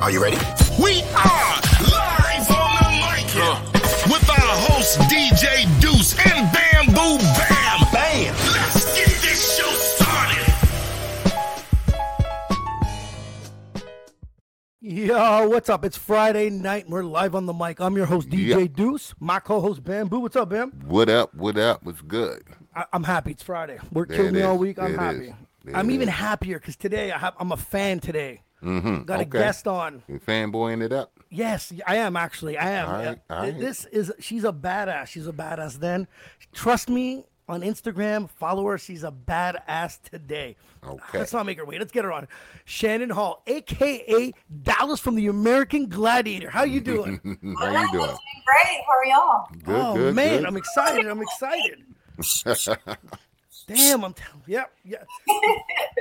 Are you ready? We are live on the mic with our host DJ Deuce and Bamboo Bam. Bam. Let's get this show started. Yo, what's up? It's Friday night. and We're live on the mic. I'm your host, DJ Yep. Deuce. My co-host, Bamboo. What's up, Bam? What up? What up? What's good? I- I'm happy. It's Friday. Work There killed it me all week. I'm it happy. is. There I'm it even happier because today I have, I'm a fan today. Mm-hmm. Got a guest on. You fanboying it up? Yes, I am actually. I am. All right, all right. This is she's a badass. She's a badass. Then trust me on Instagram. Follow her. She's a badass today. Okay. Let's not make her wait. Let's get her on. Shannon Hall, aka Dallas from the American Gladiator. How you doing? How you doing? Great. How are y'all? Good, oh good, man, good. I'm excited. I'm excited. Damn, I'm telling. Yep, yeah.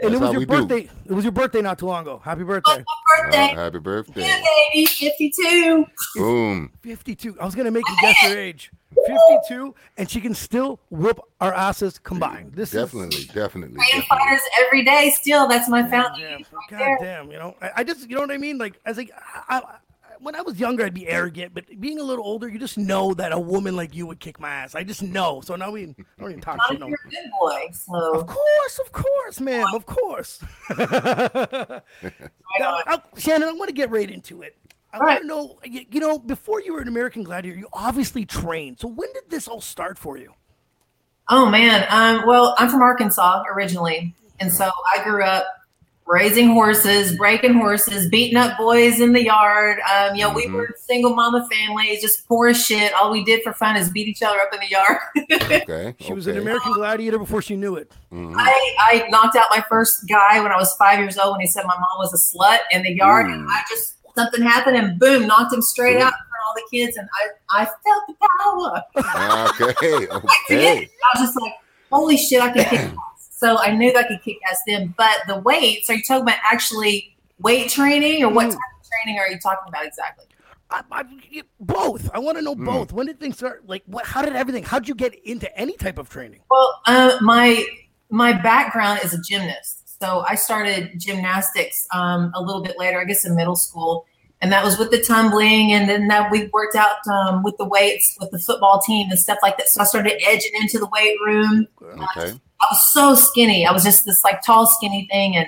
And it was how your we do. birthday. It was your birthday not too long ago. Happy birthday. Uh, Birthday. happy birthday. Yeah, baby. 52. Boom. 52. I was gonna make you guess her age. 52, and she can still whoop our asses combined. This Definitely, definitely. Freedom definitely. fighters every day. Still, that's my is fountain. damn, God there. damn. You know, I, I just, you know what I mean? Like, as like, I, I, when I was younger, I'd be arrogant, but being a little older, you just know that a woman like you would kick my ass. I just know. So now we I don't even talk Not shit no you're a good boy. So, Of course, of course, ma'am, of course. Now. I- Shannon, I want to get right into it. I All want right. to know, you, you know, before you were an American Gladiator, you obviously trained. So when did this all start for you? Oh man. Um, well, I'm from Arkansas originally, and so I grew up raising horses, breaking horses, beating up boys in the yard. Um, you know, we Mhm. were single mama families, just poor shit. All we did for fun is beat each other up in the yard. Okay. She was an. American Gladiator before she knew it. Mhm. I, I knocked out my first guy when I was five years old when he said my mom was a slut in the yard. And I just, something happened and boom, knocked him straight out in front of all the kids. And I, I felt the power. Okay. I. Okay. I was just like, holy shit, I can kick ass. So I knew that I could kick ass then. But the weights, are you talking about actually weight training or what Mm. type of training are you talking about exactly? I, I, both. I want to know Mm. both. When did things start? Like, what? How did everything? How would you get into any type of training? Well, uh, my my background is a gymnast, so I started gymnastics um, a little bit later, I guess in middle school, and that was with the tumbling, and then that we worked out um, with the weights with the football team and stuff like that. So I started edging into the weight room. Okay. I was so skinny. I was just this like tall, skinny thing, and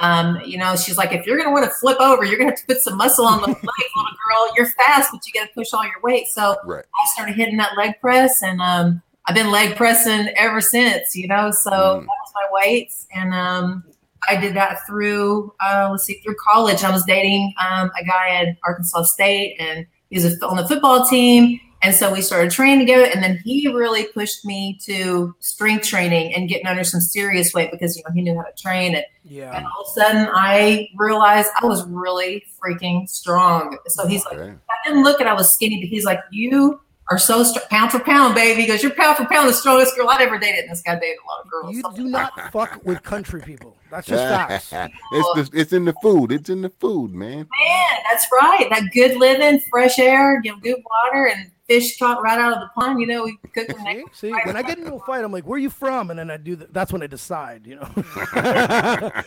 um, you know, she's like, if you're gonna want to flip over, you're gonna have to put some muscle on the legs, little girl. You're fast, but you got to push all your weight. So Right. I started hitting that leg press, and um, I've been leg pressing ever since. You know, so Mm. that was my weights, and um, I did that through uh, let's see, through college. I was dating um, a guy at Arkansas State, and he was on the football team, and so we started training together. And then he really pushed me to strength training and getting under some serious weight because you know he knew how to train it. Yeah. And all of a sudden, I realized I was really freaking strong. So he's like. I didn't look at I was skinny, but he's like, you are so str- pound for pound, baby. Because you're pound for pound the strongest girl I've ever dated. And this guy dated a lot of girls. You So- do not fuck with country people. That's just facts. it's the, it's in the food. It's in the food, man. Man, that's right. That good living, fresh air, you know, good water, and fish caught right out of the pond. You know, we cook them. See, see, when I get into a fight, I'm like, "Where are you from?" And then I do. The, that's when I decide, you know.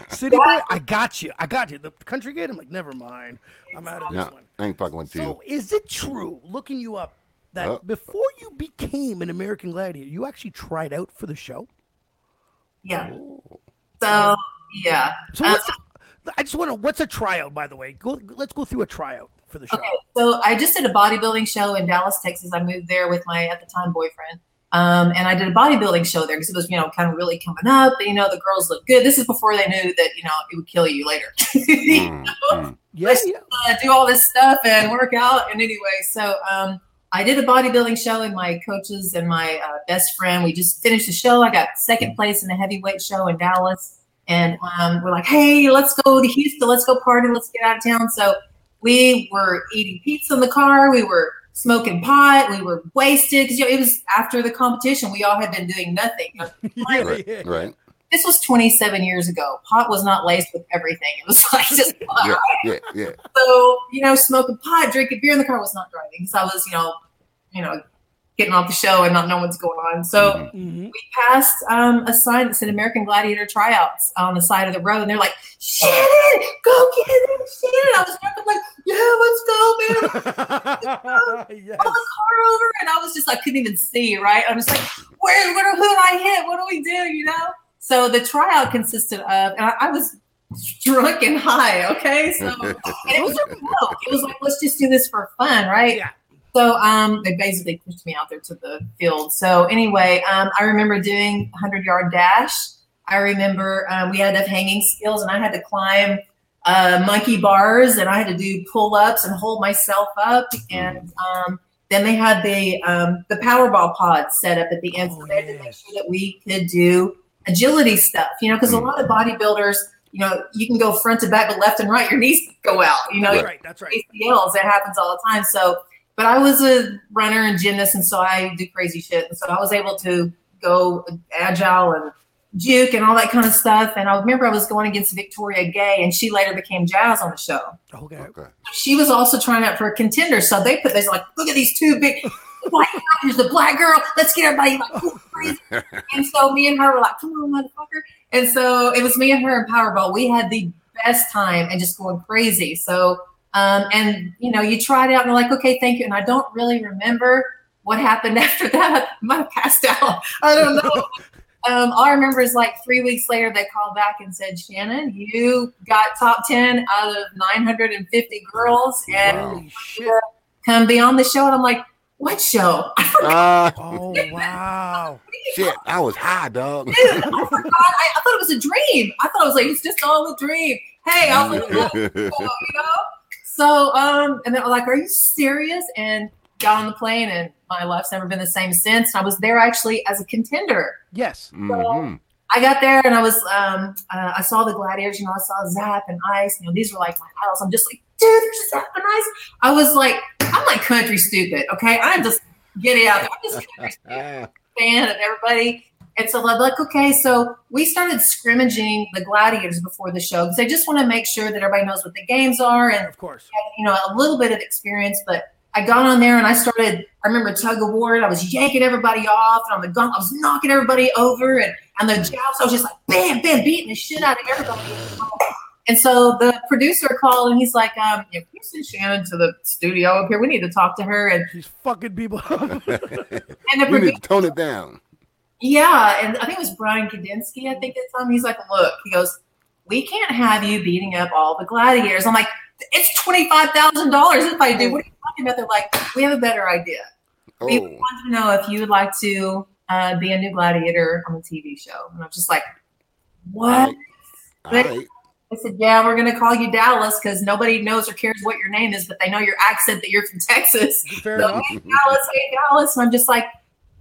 City boy, I got you. I got you. The country kid, I'm like, never mind. I'm out of this No, one. I ain't fucking with you. So, is it true, looking you up, that Uh. before you became an American Gladiator, you actually tried out for the show? Yeah. Oh. So, yeah. So, Uh, what's I just want to. What's a tryout, by the way? Go. Let's go through a tryout for the show. Okay, so I just did a bodybuilding show in Dallas, Texas. I moved there with my at the time boyfriend, um, and I did a bodybuilding show there because it was you know kind of really coming up. You know, the girls look good. This is before they knew that you know it would kill you later. Mm, mm. Yeah, yeah. uh, do all this stuff and work out. And anyway, so um, I did a bodybuilding show, and my coaches and my uh, best friend, we just finished the show. I got second place in a heavyweight show in Dallas. And um, we're like, hey, let's go to Houston. Let's go party. Let's get out of town. So we were eating pizza in the car. We were smoking pot. We were wasted because you know, it was after the competition. We all had been doing nothing. yeah, Right, right. This was 27 years ago. Pot was not laced with everything. It was like just pot, Yeah, yeah, yeah. so, you know, smoking pot, drinking beer in the car was not driving because I was, you know, you know, getting off the show and not knowing what's going on. So Mhm. we passed um, a sign that said American Gladiator tryouts on the side of the road, and they're like, Shannon, go get it, Shannon. I was I'm like, yeah, let's go, man. yes. Pull the car over, and I was just, I couldn't even see, right? I'm just like, where, where, who did I hit? What do we do, you know? So the tryout consisted of, and I, I was drunk and high, okay? So and it was a joke. It was like, let's just do this for fun, right? Yeah. So um, they basically pushed me out there to the field. So anyway, um, I remember doing 100 yard dash. I remember um, we had to have hanging skills, and I had to climb uh, monkey bars, and I had to do pull ups and hold myself up. And um, then they had the um, the Powerball pod set up at the end, so Oh, they had to make sure that we could do agility stuff. You know, because a Mm. lot of bodybuilders, you know, you can go front to back, but left and right, your knees go out. You know, That's right. That's right. ACLs. It happens all the time. So, but I was a runner and gymnast, and so I do crazy shit. And so I was able to go agile and juke and all that kind of stuff. And I remember I was going against Victoria Gay, and she later became Jazz on the show. Okay. Okay. She was also trying out for a contender. So they put this like, look at these two big. Black girl, here's the black girl. Let's get everybody like going crazy. And so me and her were like, come on, motherfucker. And so it was me and her in Powerball. We had the best time and just going crazy. So, um, and you know, you try it out and they're like, okay, thank you. And I don't really remember what happened after that. I might have passed out. I don't know. um, all I remember is like three weeks later, they called back and said, Shannon, you got top 10 out of 950 girls and Wow. Come be on the show. And I'm like, what show? I forgot. Ah, Oh wow. shit. I was high, dog. Dude, I forgot. I, I thought it was a dream. I thought it was like it's just all a dream. Hey, I was like, you know. So, um, and they're like, "Are you serious?" And got on the plane, and my life's never been the same since. I was there actually as a contender. Yes. Mhm. I got there and I was, um, uh, I saw the gladiators. You know, I saw Zap and Ice. You know, these were like my idols. I'm just like, dude, there's Zap and Ice. I was like, I'm like country stupid. Okay, I'm just get it out. there. I'm just country stupid fan of everybody. And so I'm like, okay, so we started scrimmaging the gladiators before the show because I just want to make sure that everybody knows what the games are and Of course. you know a little bit of experience. But I got on there and I started. I remember tug of war. And I was yanking everybody off, and on the gun, I was knocking everybody over, and on the joust, I was just like bam, bam, beating the shit out of everybody. And so the producer called and he's like, um, yeah, can you send Shannon to the studio up here? We need to talk to her. And, She's fucking people up. and the you producer need to tone it down. Yeah, and I think it was Brian Kadinsky. I think at the time he's like, "Look," he goes, "We can't have you beating up all the gladiators." I'm like, "It's twenty five thousand dollars if I do." What are you talking about? They're like, "We have a better idea. We Oh, want to know if you would like to uh, be a new gladiator on the TV show." And I'm just like, "What?" all right. I said, "Yeah, we're gonna call you Dallas because nobody knows or cares what your name is, but they know your accent that you're from Texas." Fair So, enough. hey, Dallas, hey, Dallas. And I'm just like,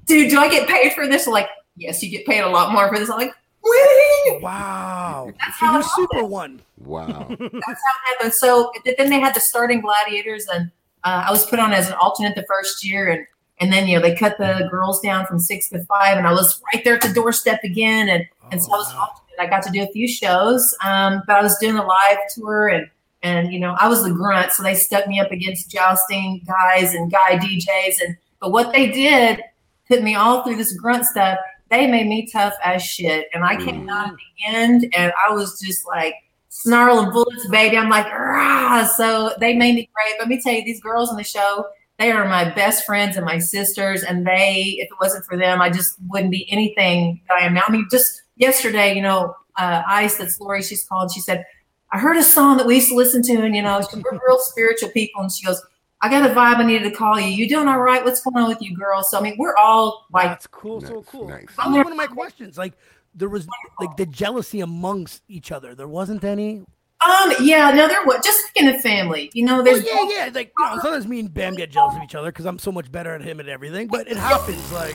dude, do I get paid for this? They're like, yes, you get paid a lot more for this. I'm like, really? Wow. That's So how you it super one. Wow. That's how it happened. So then they had the starting gladiators, and uh, I was put on as an alternate the first year, and and then you know they cut the girls down from six to five, and I was right there at the doorstep again, and and so I was an alternate. I got to do a few shows, um, but I was doing a live tour, and and you know I was the grunt, so they stuck me up against jousting guys and guy DJs, and but what they did put me all through this grunt stuff. They made me tough as shit, and I came out at the end, and I was just like snarling bullets, baby. I'm like, Rah! so they made me great. Let me tell you, these girls on the show, they are my best friends and my sisters. And they, if it wasn't for them, I just wouldn't be anything that I am now. I mean, just yesterday, you know, uh, Ice, that's Lori, she's called. She said, I heard a song that we used to listen to, and you know, we're real spiritual people. And she goes, I got a vibe. I needed to call you. You doing all right? What's going on with you, girls? So I mean, we're all like That's cool. So cool. nice. That was one of my questions. Like there was like the jealousy amongst each other. There wasn't any. Um, yeah, no, there was just like in a family, you know. Well, There's yeah, yeah. Like you know, sometimes me and Bam get jealous of each other because I'm so much better at him at everything. But it happens. Like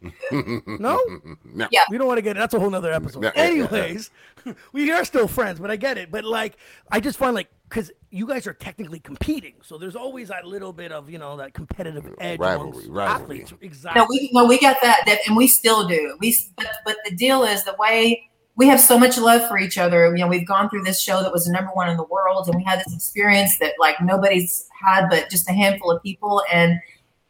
no, No. Yeah. we don't want to get. That's a whole nother episode. Yeah, yeah, yeah. Anyways, we are still friends, but I get it. But like, I just find like because you guys are technically competing, so there's always that little bit of you know that competitive edge Rivalry, amongst rivalry. athletes. Exactly. No, we no, we got that, that, and we still do. We, but, but the deal is the way we have so much love for each other. You know, we've gone through this show that was number one in the world, and we had this experience that like nobody's had, but just a handful of people. And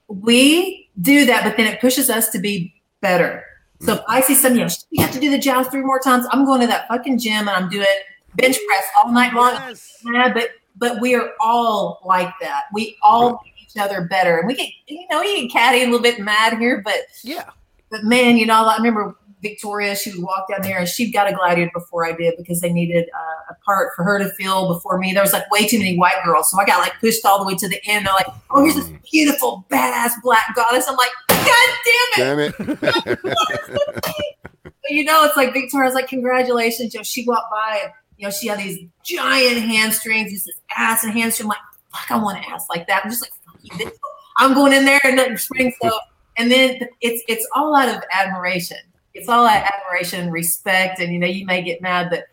we do that, but then it pushes us to be better. So if I see you know, you have to do the joust three more times. I'm going to that fucking gym and I'm doing bench press all night long. Yes. Yeah, but but we are all like that. We all make each other better, and we get you know you get catty a little bit mad here, but Yeah. but man, you know I remember Victoria. She would walk down there and she'd got a gladiator before I did because they needed uh, a part for her to fill before me. There was like way too many white girls, so I got like pushed all the way to the end. They're like, "Oh, here's this beautiful badass black goddess." I'm like, "God damn it!" Damn it. you know, it's like Victoria's like, congratulations. You know, she walked by and, you know, she had these giant hamstrings, just this ass and hamstring. I'm like, fuck, I want an ass like that. I'm just like, fuck you. bitch. I'm going in there and nothing spring. So, and then it's, it's all out of admiration. It's all out of admiration, respect. And, you know, you may get mad, but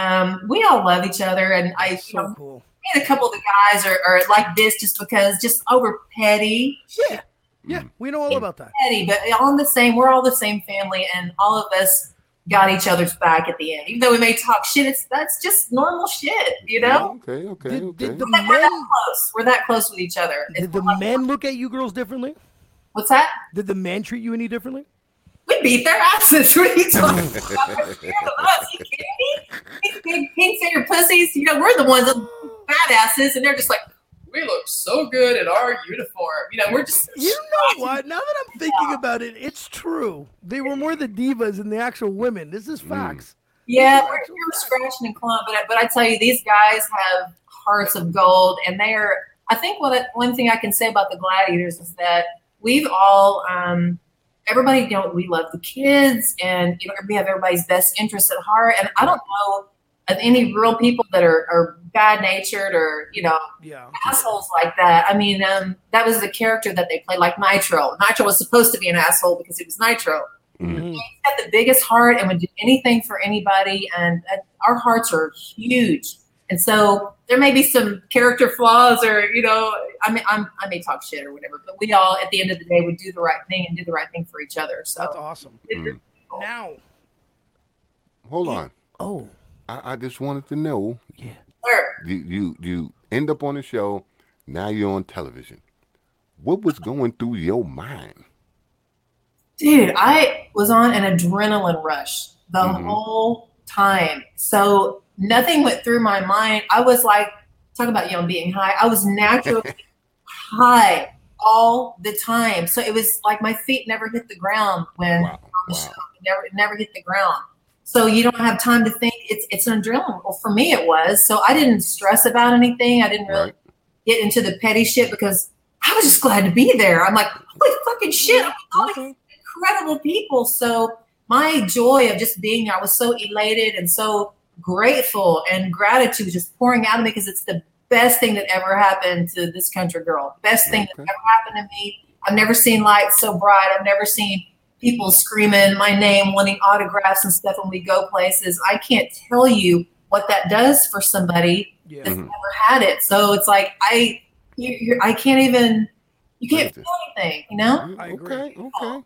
um, we all love each other. And I, you So know, cool. me and a couple of the guys are, are like this just because, just over petty Yeah. Yeah. We know all about that. petty, but all in the same. We're all the same family, and all of us got each other's back at the end. Even though we may talk shit, it's that's just normal shit, you know. Okay, okay, Did, okay. did the we're that men close. We're that close with each other. It's did the like- men look at you girls differently? what's that? Did the men treat you any differently? We beat their asses. What are you talking about? They're scared of us. You kidding me? These Big pink finger pussies. You know, we're the ones that badasses, and they're just like, we look so good in our uniform. You know, we're just You know what? Now that I'm thinking about it, it's true. They were more the divas than the actual women. This is facts. Yeah, we're, we're scratching and clawing, but I- but I tell you, these guys have hearts of gold, and they are. I think what one thing I can say about the gladiators is that we've all, um, everybody, you know, we love the kids, and you know, we have everybody's best interests at heart. And I don't know of any real people that are, are bad natured or you know Yeah. assholes like that. I mean, um, that was the character that they played, like Nitro. Nitro was supposed to be an asshole because he was Nitro Mhm. had the biggest heart and would do anything for anybody. And uh, our hearts are huge. And so there may be some character flaws, or you know, I mean, I'm, I may talk shit or whatever, but we all, at the end of the day, would do the right thing and do the right thing for each other. So that's awesome. Mm. Now, Hold on. oh, I, I just wanted to know yeah. sure. you, you you end up on the show. Now you're on television. What was going through your mind? dude, I was on an adrenaline rush the Mhm. whole time. So nothing went through my mind. I was like, talk about you know being high. I was naturally high all the time. So it was like my feet never hit the ground when Wow, on the wow. show. It never it never hit the ground. So you don't have time to think. It's it's an adrenaline. Well, for me it was. So I didn't stress about anything. I didn't really Right. get into the petty shit because I was just glad to be there. I'm like, holy fucking shit! I'm all these incredible people. So my joy of just being there, I was so elated and so grateful, and gratitude was just pouring out of me because it's the best thing that ever happened to this country girl. Best thing that ever happened to me. I've never seen lights so bright. I've never seen people screaming my name, wanting autographs and stuff when we go places. I can't tell you what that does for somebody Yeah. that's Mhm. never had it. So it's like I, you, you're, I can't even. You can't feel anything, you know. I agree. Okay, okay.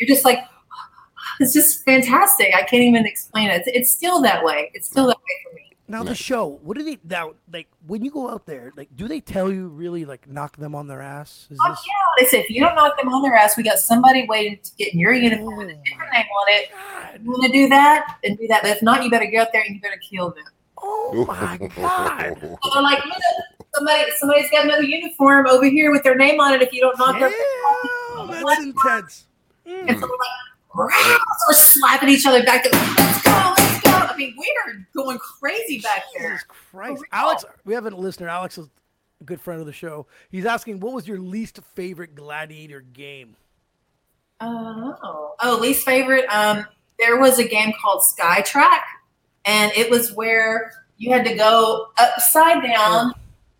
You're just like, it's just fantastic. I can't even explain it. It's, it's still that way. It's still that way for me. now the show. What do they now like when you go out there? Like, do they tell you really like knock them on their ass? Is Oh, this? yeah. They say if you don't knock them on their ass, we got somebody waiting to get in your oh uniform with a different name on it. God. You want to do that? and do that. But if not, you better go out there and you better kill them. Oh my god. So they're like, look, somebody, somebody's got another uniform over here with their name on it. If you don't knock them, Damn, that's intense. and so mm. we're like, We're slapping each other back. Let's go, let's go. I mean, we are going crazy back there. Jesus Christ. Alex, we have a listener. Alex is a good friend of the show. He's asking, what was your least favorite gladiator game? Oh, oh, least favorite. Um, there was a game called Skytrak, and it was where you had to go upside down,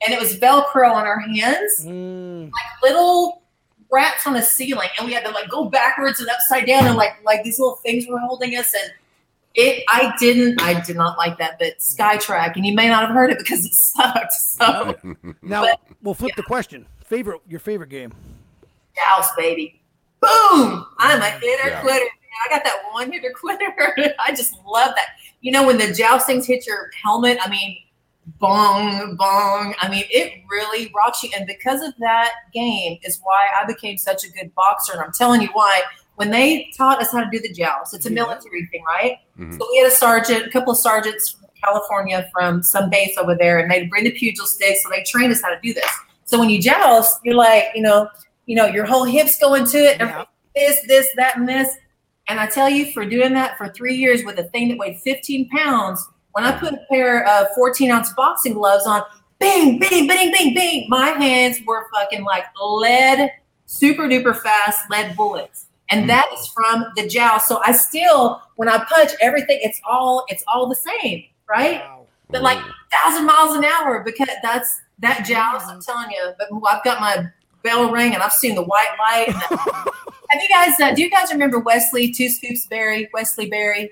and it was Velcro on our hands, Mm, little rats on a ceiling, and we had to like go backwards and upside down, and like like these little things were holding us, and it. I didn't. I did not like that, but Skytrak, and you may not have heard it because it sucked. So now But- we'll flip the question. Favorite, your favorite game? Joust, baby. Boom! I'm a hitter Yeah. quitter. I got that one hitter quitter. I just love that. You know, when the joustings hit your helmet, I mean, bong, bong. I mean, it really rocks you. And because of that game is why I became such a good boxer. And I'm telling you why. When they taught us how to do the joust, it's a Yeah. military thing, right? Mhm. So we had a sergeant, a couple of sergeants from California from some base over there, and they'd bring the pugil sticks. So they trained us how to do this. So when you joust, you're like, you know, you know, your whole hips go into it, Yeah. this, this, that, and this. And I tell you, for doing that for three years with a thing that weighed 15 pounds, when I put a pair of 14 ounce boxing gloves on, bing, bing, bing, bing, bing, my hands were fucking like lead, super duper fast lead bullets. And Mm. that is from the joust. So I still, when I punch everything, it's all it's all the same, right? Wow. But like thousand miles an hour because that's that joust. I'm telling you. But I've got my bell ring and I've seen the white light. and the- have you guys? Uh, do you guys remember Wesley Two Scoops Berry? Wesley Berry.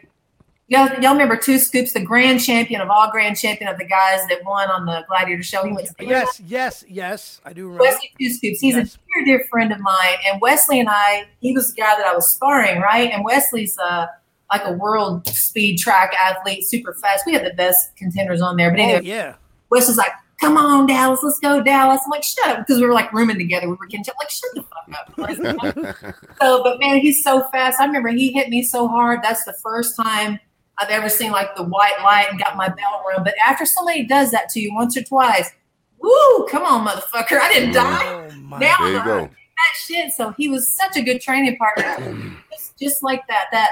Y'all, y'all remember Two Scoops, the grand champion of all grand champion of the guys that won on the Gladiator show? He went to Yes, yes, yes. I do remember. Wesley Two Scoops. He's Yes. a dear, dear friend of mine. And Wesley and I, he was the guy that I was sparring, right? And Wesley's uh, like a world speed track athlete, super fast. We had the best contenders on there. But Oh, anyway, yeah. Wesley's like, come on, Dallas, let's go, Dallas. I'm like, shut up. Because we were like rooming together. We were getting like, shut the fuck up. so, but man, he's so fast. I remember he hit me so hard. That's the first time I've ever seen like the white light and got my bell rung. But after somebody does that to you once or twice, woo, come on, motherfucker. I didn't die Oh, my Now- there you go. that shit. So he was such a good training partner. just, just like that. That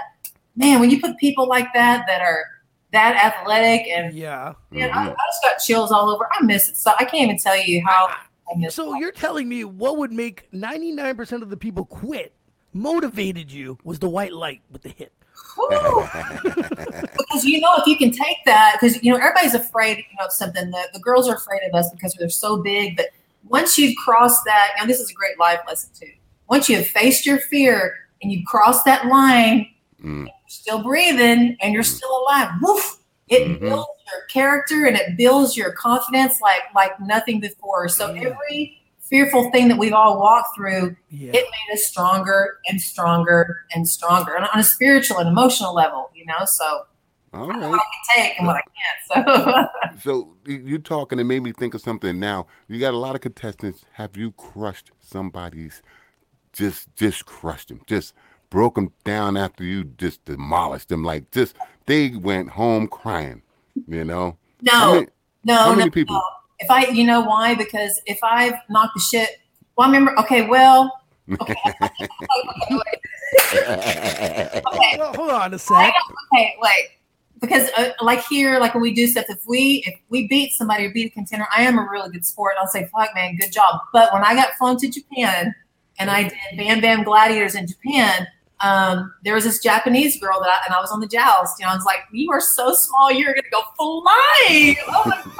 man, when you put people like that that are that athletic and Yeah. man, I, mm-hmm. I just got chills all over. I miss it. So I can't even tell you how I miss So it. you're telling me what would make 99% of the people quit, motivated you, was the white light with the hit. Because you know if you can take that because you know everybody's afraid you know of something. The, the girls are afraid of us because they're so big but once you've crossed that and this is a great life lesson too. Once you have faced your fear and you cross that line Mm. you're still breathing and you're still alive. Woof! It Mhm. builds your character and it builds your confidence like like nothing before. So Yeah. every fearful thing that we've all walked through Yeah. it made us stronger and stronger and stronger and on a spiritual and emotional level, you know. So All I know what I can take and what I can't. So So you you talking and made me think of something. Now you got a lot of contestants. Have you crushed somebody's? Just just crushed them. Just broke them down after you just demolished them. Like just they went home crying. You know. How no, many- no, how many no, people? no. If I, you know, why? Because if I've knocked the shit, well, I remember. Okay, well, okay, okay, Well, hold on a sec. okay, wait. Because uh, like here, like when we do stuff, if we if we beat somebody or beat a contender, I am a really good sport. I'll say, "Fuck, man, good job." But when I got flown to Japan and I did Bam Bam Gladiators in Japan, um, there was this Japanese girl that I, and I was on the joust. You know, I was like, "You are so small, you're gonna go flying!" Oh my God.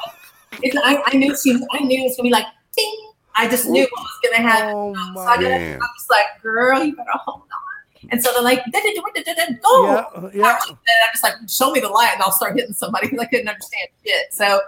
It's- I, I knew she, was- I knew it was gonna be like, "Ding!" I just knew what was gonna happen. Oh So I, I was like, "Girl, you better hold on." And so they're like, "Go!" Yeah, uh, yeah. and I'm just like, show me the light, and I'll start hitting somebody because I couldn't understand shit. So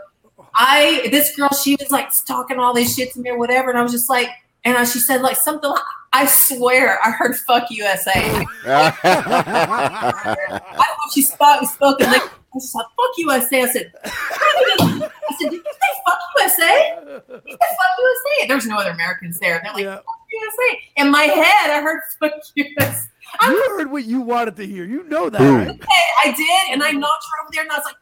I, this girl, she was like talking all this shit to me or whatever, and I was just like, and I, she said like something. Like, I swear, I heard "fuck USA." I don't know if she spoke spoke in like, I was like, "Fuck USA." I said, "I said, did you say fuck USA?" Said, "Fuck USA." There's no other Americans there. And they're like, Yeah. "Fuck USA." In my head, I heard "fuck USA." You heard what you wanted to hear. You know that, right? I did, and I knocked her over there, and I was like,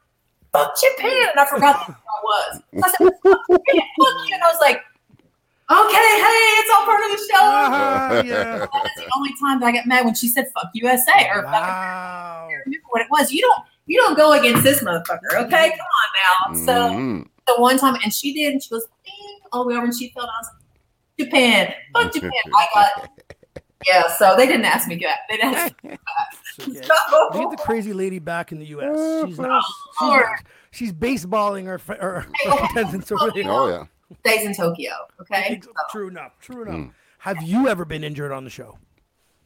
"Fuck Japan," and I forgot who I was. So I said, "Fuck Japan, fuck you," and I was like, "Okay, hey, it's all part of the show." Uh-huh, yeah. That's the only time that I got mad when she said "fuck USA" or "fuck." Wow. I remember what it was. You don't, you don't go against this motherfucker, okay? Come on now. So Mhm. the one time, and she did, and she was "Ding," all the way over, and she fell down. I was like, Japan, fuck Japan. I got. Yeah, so they didn't ask me that. They didn't ask me So, yeah. that. Leave the crazy lady back in the U.S. She's not. She's, Lord. she's baseballing our, fr- our, our contestants over there. Oh yeah. Stays in Tokyo, okay? True enough. True enough. Mm. Have you ever been injured on the show?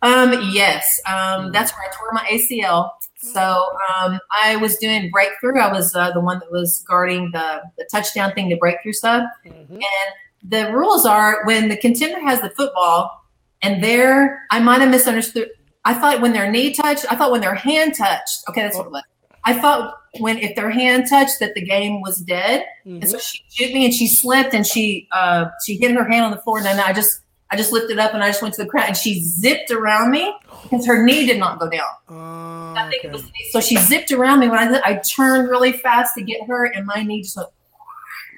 Um, yes. Um, that's where I tore my ACL. So um, I was doing breakthrough. I was uh, the one that was guarding the, the touchdown thing, the breakthrough stuff. Mhm. And the rules are when the contender has the football and they're, I might have misunderstood. I thought when their knee touched, I thought when their hand touched. Okay, that's what it was. I thought when if their hand touched that the game was dead, Mm-hmm. and so she shoot me and she slipped and she uh she hit her hand on the floor and then I just I just lifted up and I just went to the crowd and she zipped around me because her knee did not go down. Uh, I think it okay. was, so she zipped around me when I I turned really fast to get her and my knee just went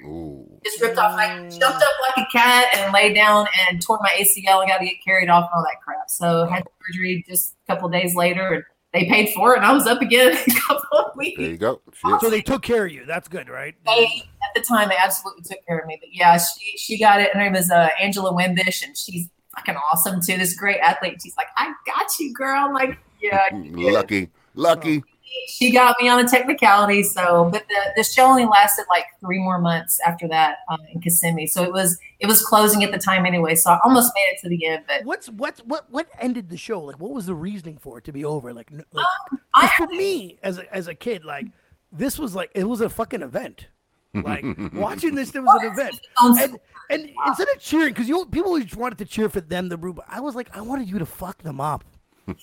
Ooh. just ripped off. I jumped up like a cat and laid down and tore my ACL and got to get carried off and all that crap. So I had surgery just a couple of days later and they paid for it and I was up again a couple of weeks. There you go. Shit. So they took care of you. That's good, right? They, at the time, they absolutely took care of me. But yeah, she she got it. Her name is uh, Angela Wimbish and she's fucking awesome too. This great athlete. She's like, I got you, girl. I'm like, yeah, you. Lucky. Lucky. She got me on a technicality. So, but the, the show only lasted like three more months after that um, in Kissimmee. So it was it was closing at the time anyway. So I almost made it to the end. But What's what's what what ended the show? Like, what was the reasoning for it to be over? Like, like Um, I 'cause for me as a, as a kid, like this was like it was a fucking event. Like watching this, there was an event, and and instead of cheering, because you people always wanted to cheer for them the root, I was like, I wanted you to fuck them up.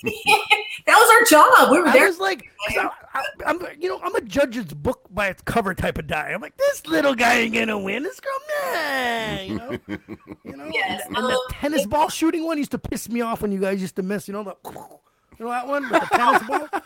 that was our job. We were I there. was like, 'cause I, I, am you know, I'm a judge's book by its cover type of guy. I'm like, this little guy ain't gonna win. This girl, nah, you know, you know. Yes, and, and the um, tennis ball shooting one used to piss me off when you guys used to miss. You know the, you know that one with the tennis ball.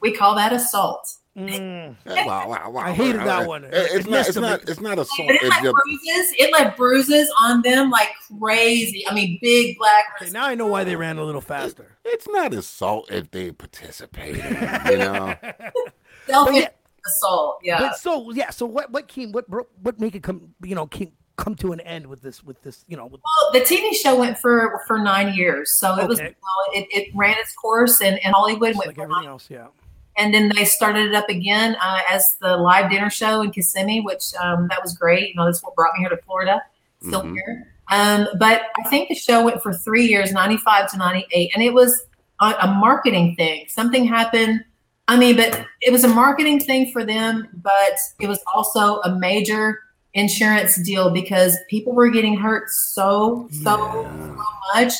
We call that assault. Mm. Wow, wow, wow. I hated that one. It- It's It not. It's not. It's not a But it It's left bruises. It left bruises on them like crazy. I mean, big black. Okay, now I know why they ran a little faster. it's not assault if they participated. You know. self yeah- assault. Yeah. But so yeah, so what what came what bro- what make it come you know came, come to an end with this with this you know with, Well, the TV show went for for nine years, so it was Okay. well, it, it ran its course and, and Hollywood. just Went like everything else? Yeah. And then they started it up again uh, as the live dinner show in Kissimmee, which um, that was great. You know, that's what brought me here to Florida. Still Mhm. here. Um, but I think the show went for three years, ninety-five to ninety-eight, and it was a, a marketing thing. Something happened. I mean, but it was a marketing thing for them, but it was also a major insurance deal because people were getting hurt so so so much.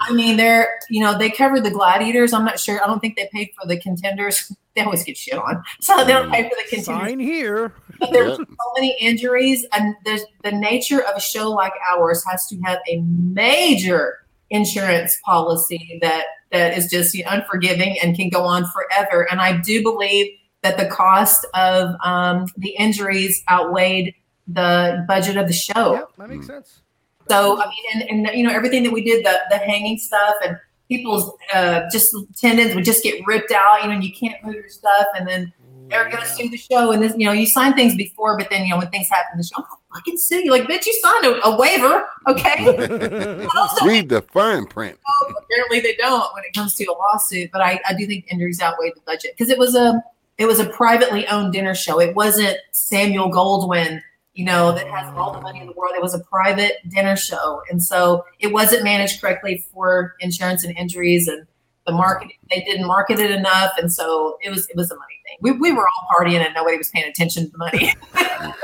I mean, they're you know they covered the gladiators. I'm not sure. I don't think they paid for the contenders. They always get shit on, so they don't pay for the contenders. Sign here. But there were Yep. so many injuries, and there's the nature of a show like ours has to have a major insurance policy that that is just you know, unforgiving and can go on forever. And I do believe that the cost of um, the injuries outweighed the budget of the show. Yep, that makes sense. So I mean, and, and you know everything that we did, the the hanging stuff, and people's uh, just tendons would just get ripped out. You know, and you can't move your stuff, and then they're gonna sue the show. And this, you know, you sign things before, but then you know when things happen, the show, I'm gonna fucking sue you. Like, bitch, you signed a, a waiver, okay? Read the fine print. apparently they don't when it comes to a lawsuit. But I, I do think injuries outweigh the budget because it was a it was a privately owned dinner show. It wasn't Samuel Goldwyn, you know, that has all the money in the world. It was a private dinner show, and so it wasn't managed correctly for insurance and injuries and the marketing. They didn't market it enough, and so it was it was a money thing. We, we were all partying and nobody was paying attention to the money. I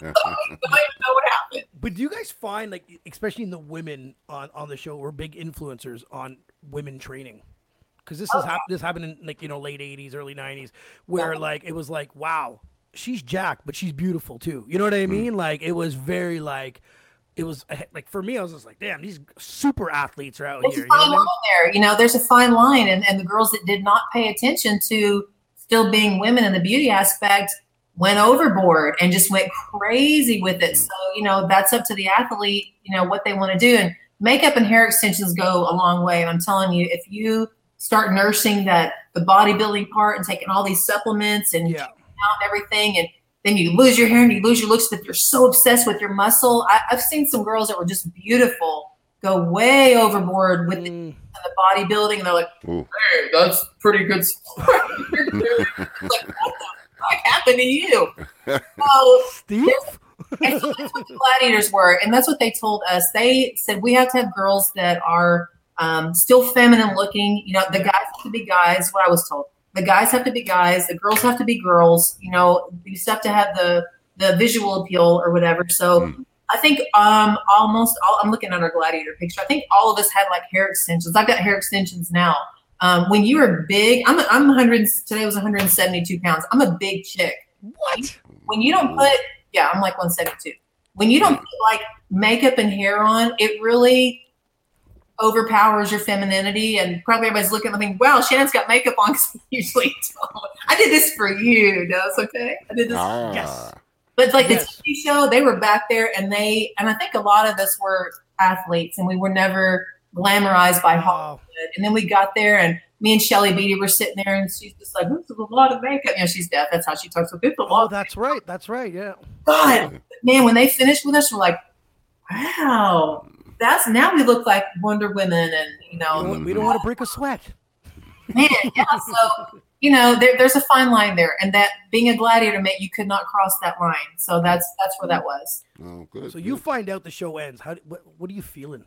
don't know what happened. But do you guys find like especially in the women on on the show were big influencers on women training? Because this is oh, hap- this happened in like you know late '80s, early '90s, where Yeah. like it was like wow, she's jacked, but she's beautiful too. You know what I mm. mean? Like it was very like it was eh, like for me, I was just like, damn, these super athletes are out There's here. a You know I line mean? there. You know, there's a fine line, and, and the girls that did not pay attention to still being women in the beauty aspect went overboard and just went crazy with it. Mm. So, you know, that's up to the athlete, you know, what they want to do. And makeup and hair extensions go a long way. And I'm telling you, if you start nursing that the bodybuilding part and taking all these supplements and Yeah. Out and everything, and then you lose your hair and you lose your looks, but you're so obsessed with your muscle. I, I've seen some girls that were just beautiful go way overboard with the, Mm, the bodybuilding, and they're like, Ooh. "Hey, that's pretty good sport." like, what the fuck happened to you? So, Steve? and so that's what the gladiators were, and that's what they told us. They said we have to have girls that are um, still feminine looking. You know, the guys have to be guys. What I was told, the guys have to be guys. The girls have to be girls. You know, you just have to have the the visual appeal or whatever. So. Mm. I think um almost all I'm looking at our gladiator picture. I think all of us had like hair extensions. I've got hair extensions now. Um, when you are big, I'm I'm 100. Today was 172 pounds. I'm a big chick. What? When you don't put, yeah, I'm like 172. When you don't put like makeup and hair on, it really overpowers your femininity. And probably everybody's looking and thinking, wow, Shannon's got makeup on because usually I did this for you. No, it's okay. I did this. Ah. Yes. But like Yes. the TV show, they were back there and they, and I think a lot of us were athletes and we were never glamorized by Hollywood. Wow. And then we got there and me and Shelley Beattie were sitting there and she's just like, this is a lot of makeup. You know, she's deaf. That's how she talks. So it's a lot Oh, that's right. That's right. Yeah. God, man, when they finished with us, we're like, wow, that's now we look like Wonder Women, and you We know, don't, we don't want to break a sweat. man, yeah. So you know, there, there's a fine line there, and that being a gladiator meant you could not cross that line. So that's that's where that was. Oh, good. So you find out the show ends. How? What, what are you feeling?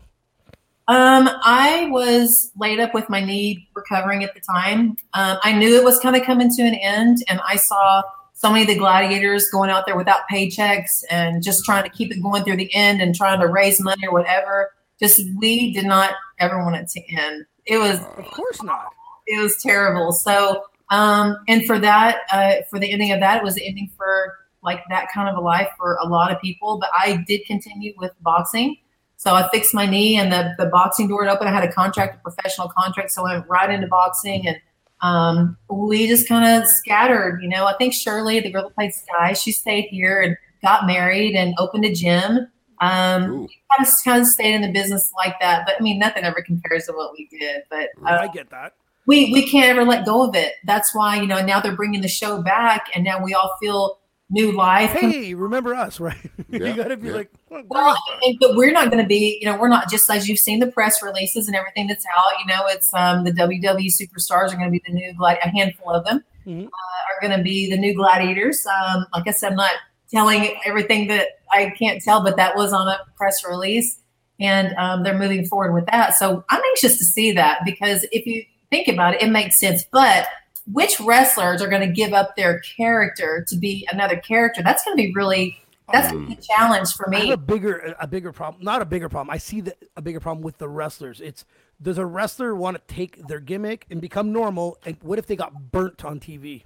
Um, I was laid up with my knee recovering at the time. Um, I knew it was kind of coming to an end, and I saw so many of the gladiators going out there without paychecks and just trying to keep it going through the end and trying to raise money or whatever. Just we did not ever want it to end. It was Of course not. it was terrible. So, um, and for that, uh, for the ending of that, it was the ending for like that kind of a life for a lot of people. But I did continue with boxing. So I fixed my knee and the, the boxing door had opened. I had a contract, a professional contract. So I went right into boxing and um, we just kind of scattered, you know, I think Shirley, the girl that played Sky, she stayed here and got married and opened a gym. Um, Ooh. kind of, kind of stayed in the business like that. But I mean, nothing ever compares to what we did. But uh, I get that. we we can't ever let go of it. That's why you know now they're bringing the show back, and now we all feel new life. Hey, remember us, right? Yeah, you gotta be yeah. like, "Well, and, but we're not going to be, you know, we're not just as you've seen the press releases and everything that's out. You know, it's um, the WWE superstars are going to be the new glad. A handful of them Mhm. uh, are going to be the new gladiators. Um, like I said, I'm not telling everything that I can't tell, but that was on a press release, and um, they're moving forward with that. So I'm anxious to see that because if you think about it, it makes sense. But which wrestlers are going to give up their character to be another character? That's going to be really that's be a challenge for I have me. a bigger a bigger problem. Not a bigger problem. I see the, a bigger problem with the wrestlers. It's does a wrestler want to take their gimmick and become normal? And what if they got burnt on TV?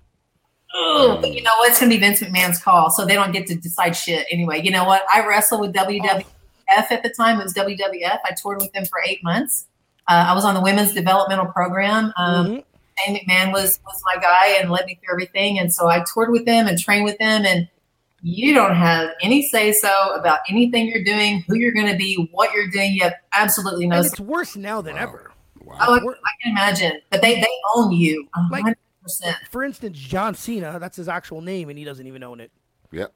But you know what? It's going to be Vince McMahon's call, so they don't get to decide shit anyway. You know what? I wrestled with WWF at the time. It was WWF. I toured with them for eight months. Uh, I was on the women's developmental program. Um, Mhm. Shane McMahon was was my guy and led me through everything. And so I toured with them and trained with them. And you don't have any say so about anything you're doing, who you're going to be, what you're doing. You have absolutely no. And say. it's worse now than ever. Wow. Oh, I, I can imagine, but they they own you, Like- hundred percent. For instance, John Cena, that's his actual name, and he doesn't even own it. Yep.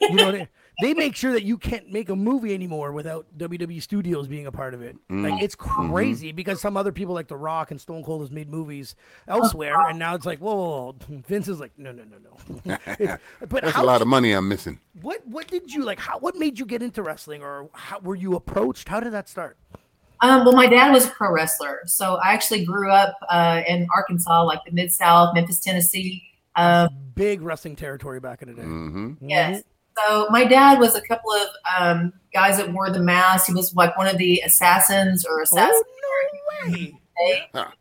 You know, they, they make sure that you can't make a movie anymore without WWE Studios being a part of it. Like it's crazy because some other people like The Rock and Stone Cold has made movies elsewhere, and now it's like, whoa, whoa, whoa. Vince is like, no, no, no, no. But That's how, a lot of money I'm missing. what what did you like? How what made you get into wrestling, or how were you approached? How did that start? Um, well, my dad was a pro wrestler, so I actually grew up uh, in Arkansas, like the Mid South, Memphis, Tennessee. Um, Big wrestling territory back in the day. hmm yes. So my dad was a couple of um, guys that wore the mask. He was like one of the assassins or assassins. Oh no way!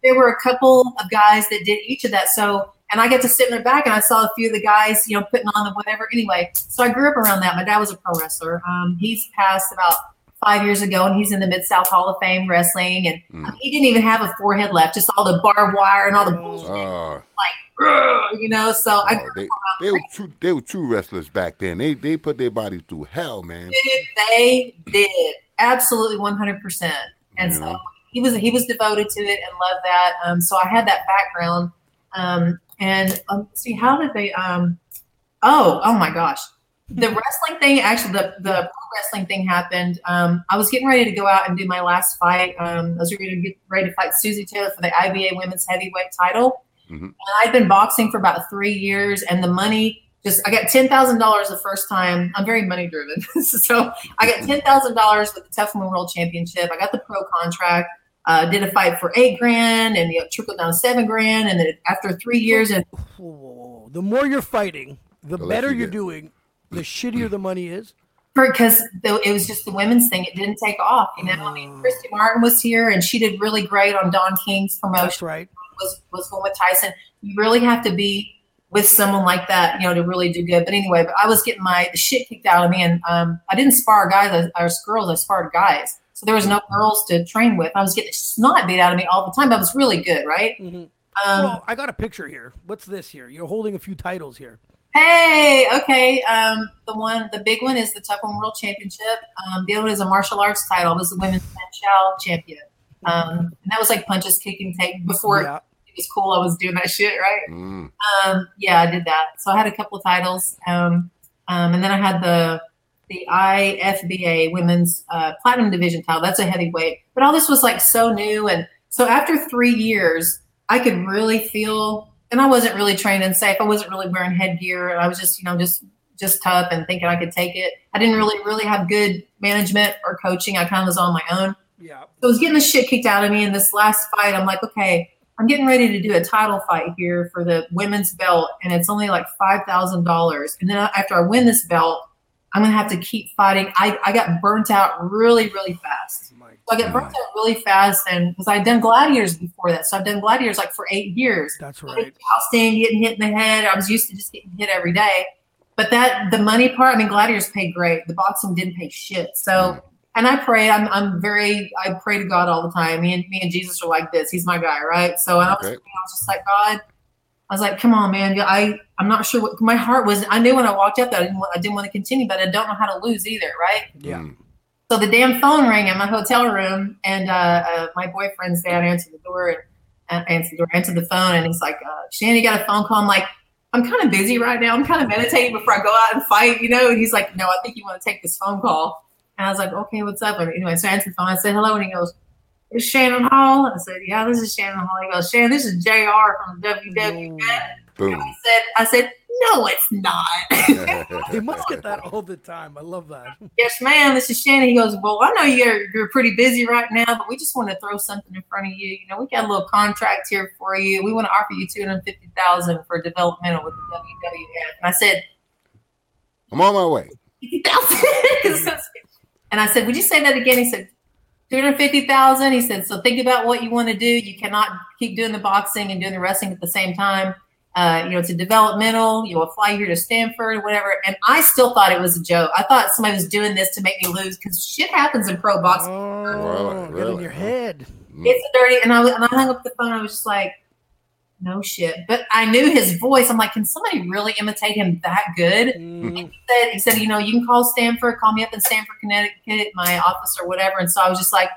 There were a couple of guys that did each of that. So, and I get to sit in the back and I saw a few of the guys, you know, putting on the whatever. Anyway, so I grew up around that. My dad was a pro wrestler. Um, he's passed about five years ago, and he's in the Mid South Hall of Fame wrestling. And Mm. he didn't even have a forehead left, just all the barbed wire and all the bullshit, Uh, you know. So I oh, they, they were true. They were true wrestlers back then. They they put their bodies through hell, man. they did absolutely one hundred percent, and so he was he was devoted to it and loved that. Um, so I had that background. Um, and um, see, how did they? Um, oh, oh my gosh, the wrestling thing. Actually, the the pro wrestling thing happened. Um, I was getting ready to go out and do my last fight. Um, I was ready to get ready to fight Susie Taylor for the IBA Women's Heavyweight title. Mhm. And I'd been boxing for about three years, and the money just I got ten thousand dollars the first time. I'm very money driven, so I got ten thousand dollars with the Tough Women World Championship. I got the pro contract. Uh, did a fight for eight grand, and you know, trickled down to seven grand, and then after three years, and. The more you're fighting, the The better you you're get. doing, the shittier the money is. because it was just the women's thing. It didn't take off. You know, I mean, Christy Martin was here and she did really great on Don King's promotion. That's right. Was was going with Tyson. You really have to be with someone like that, you know, to really do good. But anyway, but I was getting my the shit kicked out of me, and um, I didn't spar guys. Was girls. I sparred guys. So there was no girls to train with. I was getting snot beat out of me all the time. But I was really good, right? Mm-hmm. Um, well, I got a picture here. What's this here? You're holding a few titles here. Hey, okay. Um, the one, the big one is the Taekwondo World Championship. Um, the other one is a martial arts title. This is the women's Manchow champion. Um, and that was like punches, kicking, take before yeah. it was cool. I was doing that shit, right? Mm. Um, yeah, I did that. So I had a couple of titles. Um, um, and then I had the the IFBA women's uh, platinum division title. That's a heavyweight. But all this was like so new. And so after three years, I could really feel and I wasn't really trained and safe. I wasn't really wearing headgear. And I was just, you know, just just tough and thinking I could take it. I didn't really really have good management or coaching. I kind of was on my own. Yeah. So I was getting the shit kicked out of me in this last fight. I'm like, okay, I'm getting ready to do a title fight here for the women's belt, and it's only like five thousand dollars. And then after I win this belt, I'm gonna have to keep fighting. I, I got burnt out really, really fast. So I get burnt out really fast, and because I'd done gladiators before that, so I've done gladiators like for eight years. That's right. Stand, getting hit in the head. I was used to just getting hit every day. But that the money part, I mean, gladiators paid great. The boxing didn't pay shit. So, mm. and I pray. I'm I'm very. I pray to God all the time. Me and me and Jesus are like this. He's my guy, right? So I was. I was just like God. I was like, come on, man. I I'm not sure what my heart was. I knew when I walked up that I didn't want, I didn't want to continue, but I don't know how to lose either, right? Yeah. So the damn phone rang in my hotel room, and uh, uh, my boyfriend's dad answered the door and uh, answered the door, answered the phone, and he's like, uh, you got a phone call." I'm like, "I'm kind of busy right now. I'm kind of meditating before I go out and fight, you know." And he's like, "No, I think you want to take this phone call." And I was like, "Okay, what's up?" And anyway, so I answered the phone. I said, "Hello," and he goes, "It's Shannon Hall?" I said, "Yeah, this is Shannon Hall." He goes, "Shannon, this is J.R. from WWF." Boom. I said, "I said no, it's not. they must get that all the time. I love that. Yes, ma'am. This is Shannon. He goes, Well, I know you're you're pretty busy right now, but we just want to throw something in front of you. You know, we got a little contract here for you. We want to offer you two hundred fifty thousand for developmental with the WWF. And I said, I'm on my way. and I said, Would you say that again? He said, 250,000. He said, so think about what you want to do. You cannot keep doing the boxing and doing the wrestling at the same time uh, you know, it's a developmental, you will fly here to Stamford, whatever. And I still thought it was a joke. I thought somebody was doing this to make me lose because shit happens in pro boxing. Oh, really? get in your head. It's dirty. And I, and I hung up the phone. I was just like, no shit. But I knew his voice. I'm like, can somebody really imitate him that good? Mm. He said, he said, you know, you can call Stamford, call me up in Stamford, Connecticut, my office or whatever. And so I was just like,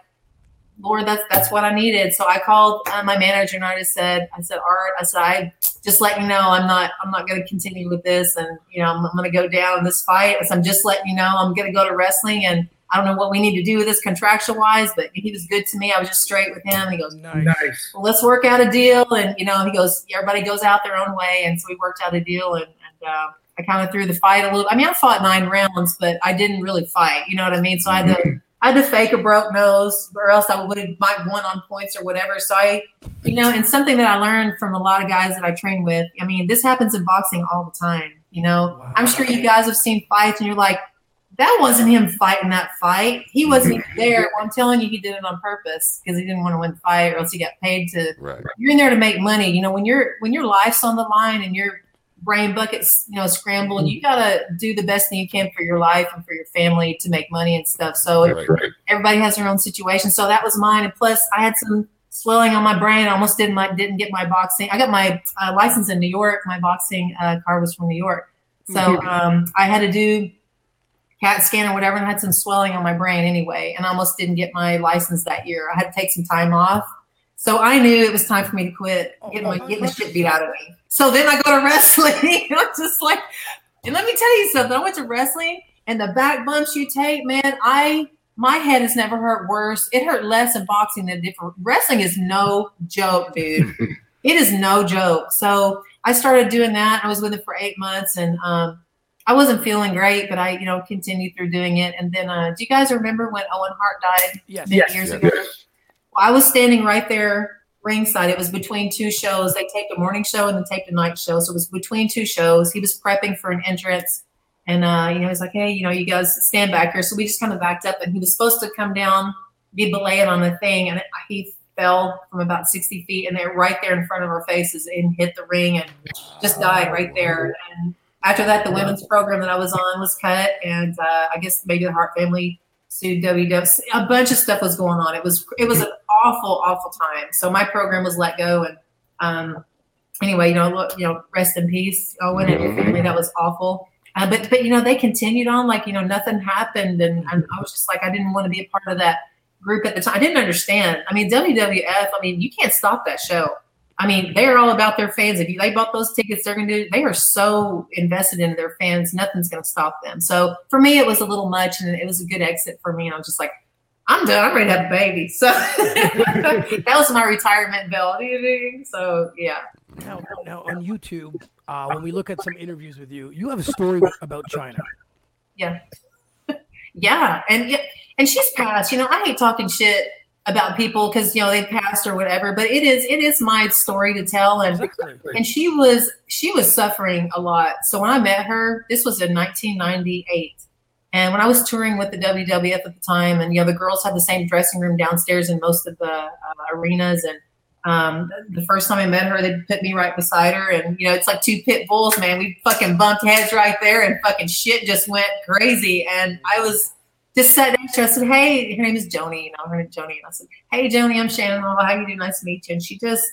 Lord, that's that's what I needed. So I called uh, my manager and I just said, I said, Art, I said, I just letting you know I'm not I'm not going to continue with this, and you know I'm, I'm going to go down this fight. So I'm just letting you know I'm going to go to wrestling, and I don't know what we need to do with this contractual wise, but he was good to me. I was just straight with him. He goes, nice. Well, let's work out a deal, and you know he goes, everybody goes out their own way, and so we worked out a deal, and, and uh, I kind of threw the fight a little. I mean, I fought nine rounds, but I didn't really fight. You know what I mean? So I had to mm-hmm. I had to fake a broke nose, or else I would have might won on points or whatever. So I, you know, and something that I learned from a lot of guys that I train with. I mean, this happens in boxing all the time. You know, wow. I'm sure you guys have seen fights, and you're like, that wasn't him fighting that fight. He wasn't even there. Well, I'm telling you, he did it on purpose because he didn't want to win the fight, or else he got paid to. Right. You're in there to make money. You know, when you're when your life's on the line and you're brain buckets, you know, scrambled. You gotta do the best thing you can for your life and for your family to make money and stuff. So right, right. everybody has their own situation. So that was mine. And plus, I had some swelling on my brain. I almost didn't my didn't get my boxing. I got my uh, license in New York. My boxing uh, card was from New York. So mm-hmm. um, I had to do CAT scan or whatever, and I had some swelling on my brain anyway, and I almost didn't get my license that year. I had to take some time off. So I knew it was time for me to quit, getting my getting the shit beat out of me. So then I go to wrestling. I'm just like, and let me tell you something. I went to wrestling, and the back bumps you take, man, I my head has never hurt worse. It hurt less in boxing than different. Wrestling is no joke, dude. it is no joke. So I started doing that. I was with it for eight months, and um, I wasn't feeling great, but I, you know, continued through doing it. And then, uh, do you guys remember when Owen Hart died yes. yes. years yes. ago? Yes. I was standing right there ringside. It was between two shows. They taped a morning show and then taped a night show. So it was between two shows. He was prepping for an entrance. And uh, you know, he's like, hey, you know, you guys stand back here. So we just kind of backed up, and he was supposed to come down, be belaying on the thing, and he fell from about 60 feet, and they're right there in front of our faces, and hit the ring, and just died right there. And after that, the women's program that I was on was cut, and uh, I guess maybe the Hart family sued WW. A bunch of stuff was going on. It was it was an awful, awful time. So my program was let go, and um, anyway, you know, look, you know, rest in peace, Owen and your family. That was awful. Uh, but but you know, they continued on like you know nothing happened, and, and I was just like I didn't want to be a part of that group at the time. I didn't understand. I mean, WWF. I mean, you can't stop that show. I mean, they're all about their fans. If you, they bought those tickets, they're going to do. They are so invested in their fans. Nothing's going to stop them. So for me, it was a little much, and it was a good exit for me. And I was just like, I'm done. I'm ready to have a baby. So that was my retirement bill. So yeah. Now, now on YouTube, uh, when we look at some interviews with you, you have a story about Chyna. Yeah. Yeah, and yeah, and she's passed. You know, I hate talking shit about people because you know they passed or whatever but it is it is my story to tell and exactly. and she was she was suffering a lot so when i met her this was in 1998 and when i was touring with the wwf at the time and you know the girls had the same dressing room downstairs in most of the uh, arenas and um, the first time I met her, they put me right beside her, and you know, it's like two pit bulls, man. We fucking bumped heads right there, and fucking shit just went crazy. And I was just sat next to her. I said, Hey, her name is Joni. You know, her name is Joni. And I said, Hey, Joni, I'm Shannon. How you doing? Nice to meet you. And she just,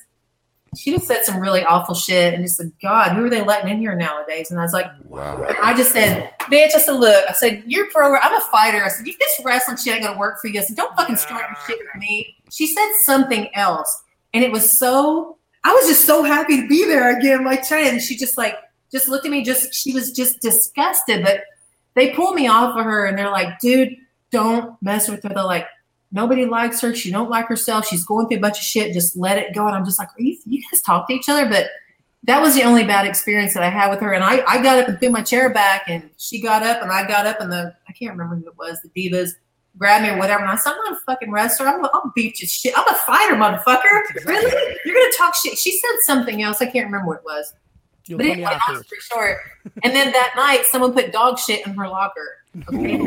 she just said some really awful shit and just said, God, who are they letting in here nowadays? And I was like, wow. I just said, bitch, I said, look, I said, you're pro, I'm a fighter. I said, you this wrestling shit ain't gonna work for you. I said, don't fucking start your shit with me. She said something else. And it was so, I was just so happy to be there again, like Chyna. And she just like, just looked at me, just, she was just disgusted. But they pull me off of her and they're like, dude, don't mess with her. They're like, nobody likes her. She don't like herself. She's going through a bunch of shit. Just let it go. And I'm just like, you, you guys talk to each other? But that was the only bad experience that I had with her. And I, I got up and threw my chair back and she got up and I got up and the, I can't remember who it was, the divas grabbed me or whatever. And I said, I'm not a fucking wrestler. I'm, I'll beat you shit. I'm a fighter, motherfucker. Really? You're going to talk shit. She said something else. I can't remember what it was. You'll but anyway, long story short. And then that night, someone put dog shit in her locker. Okay.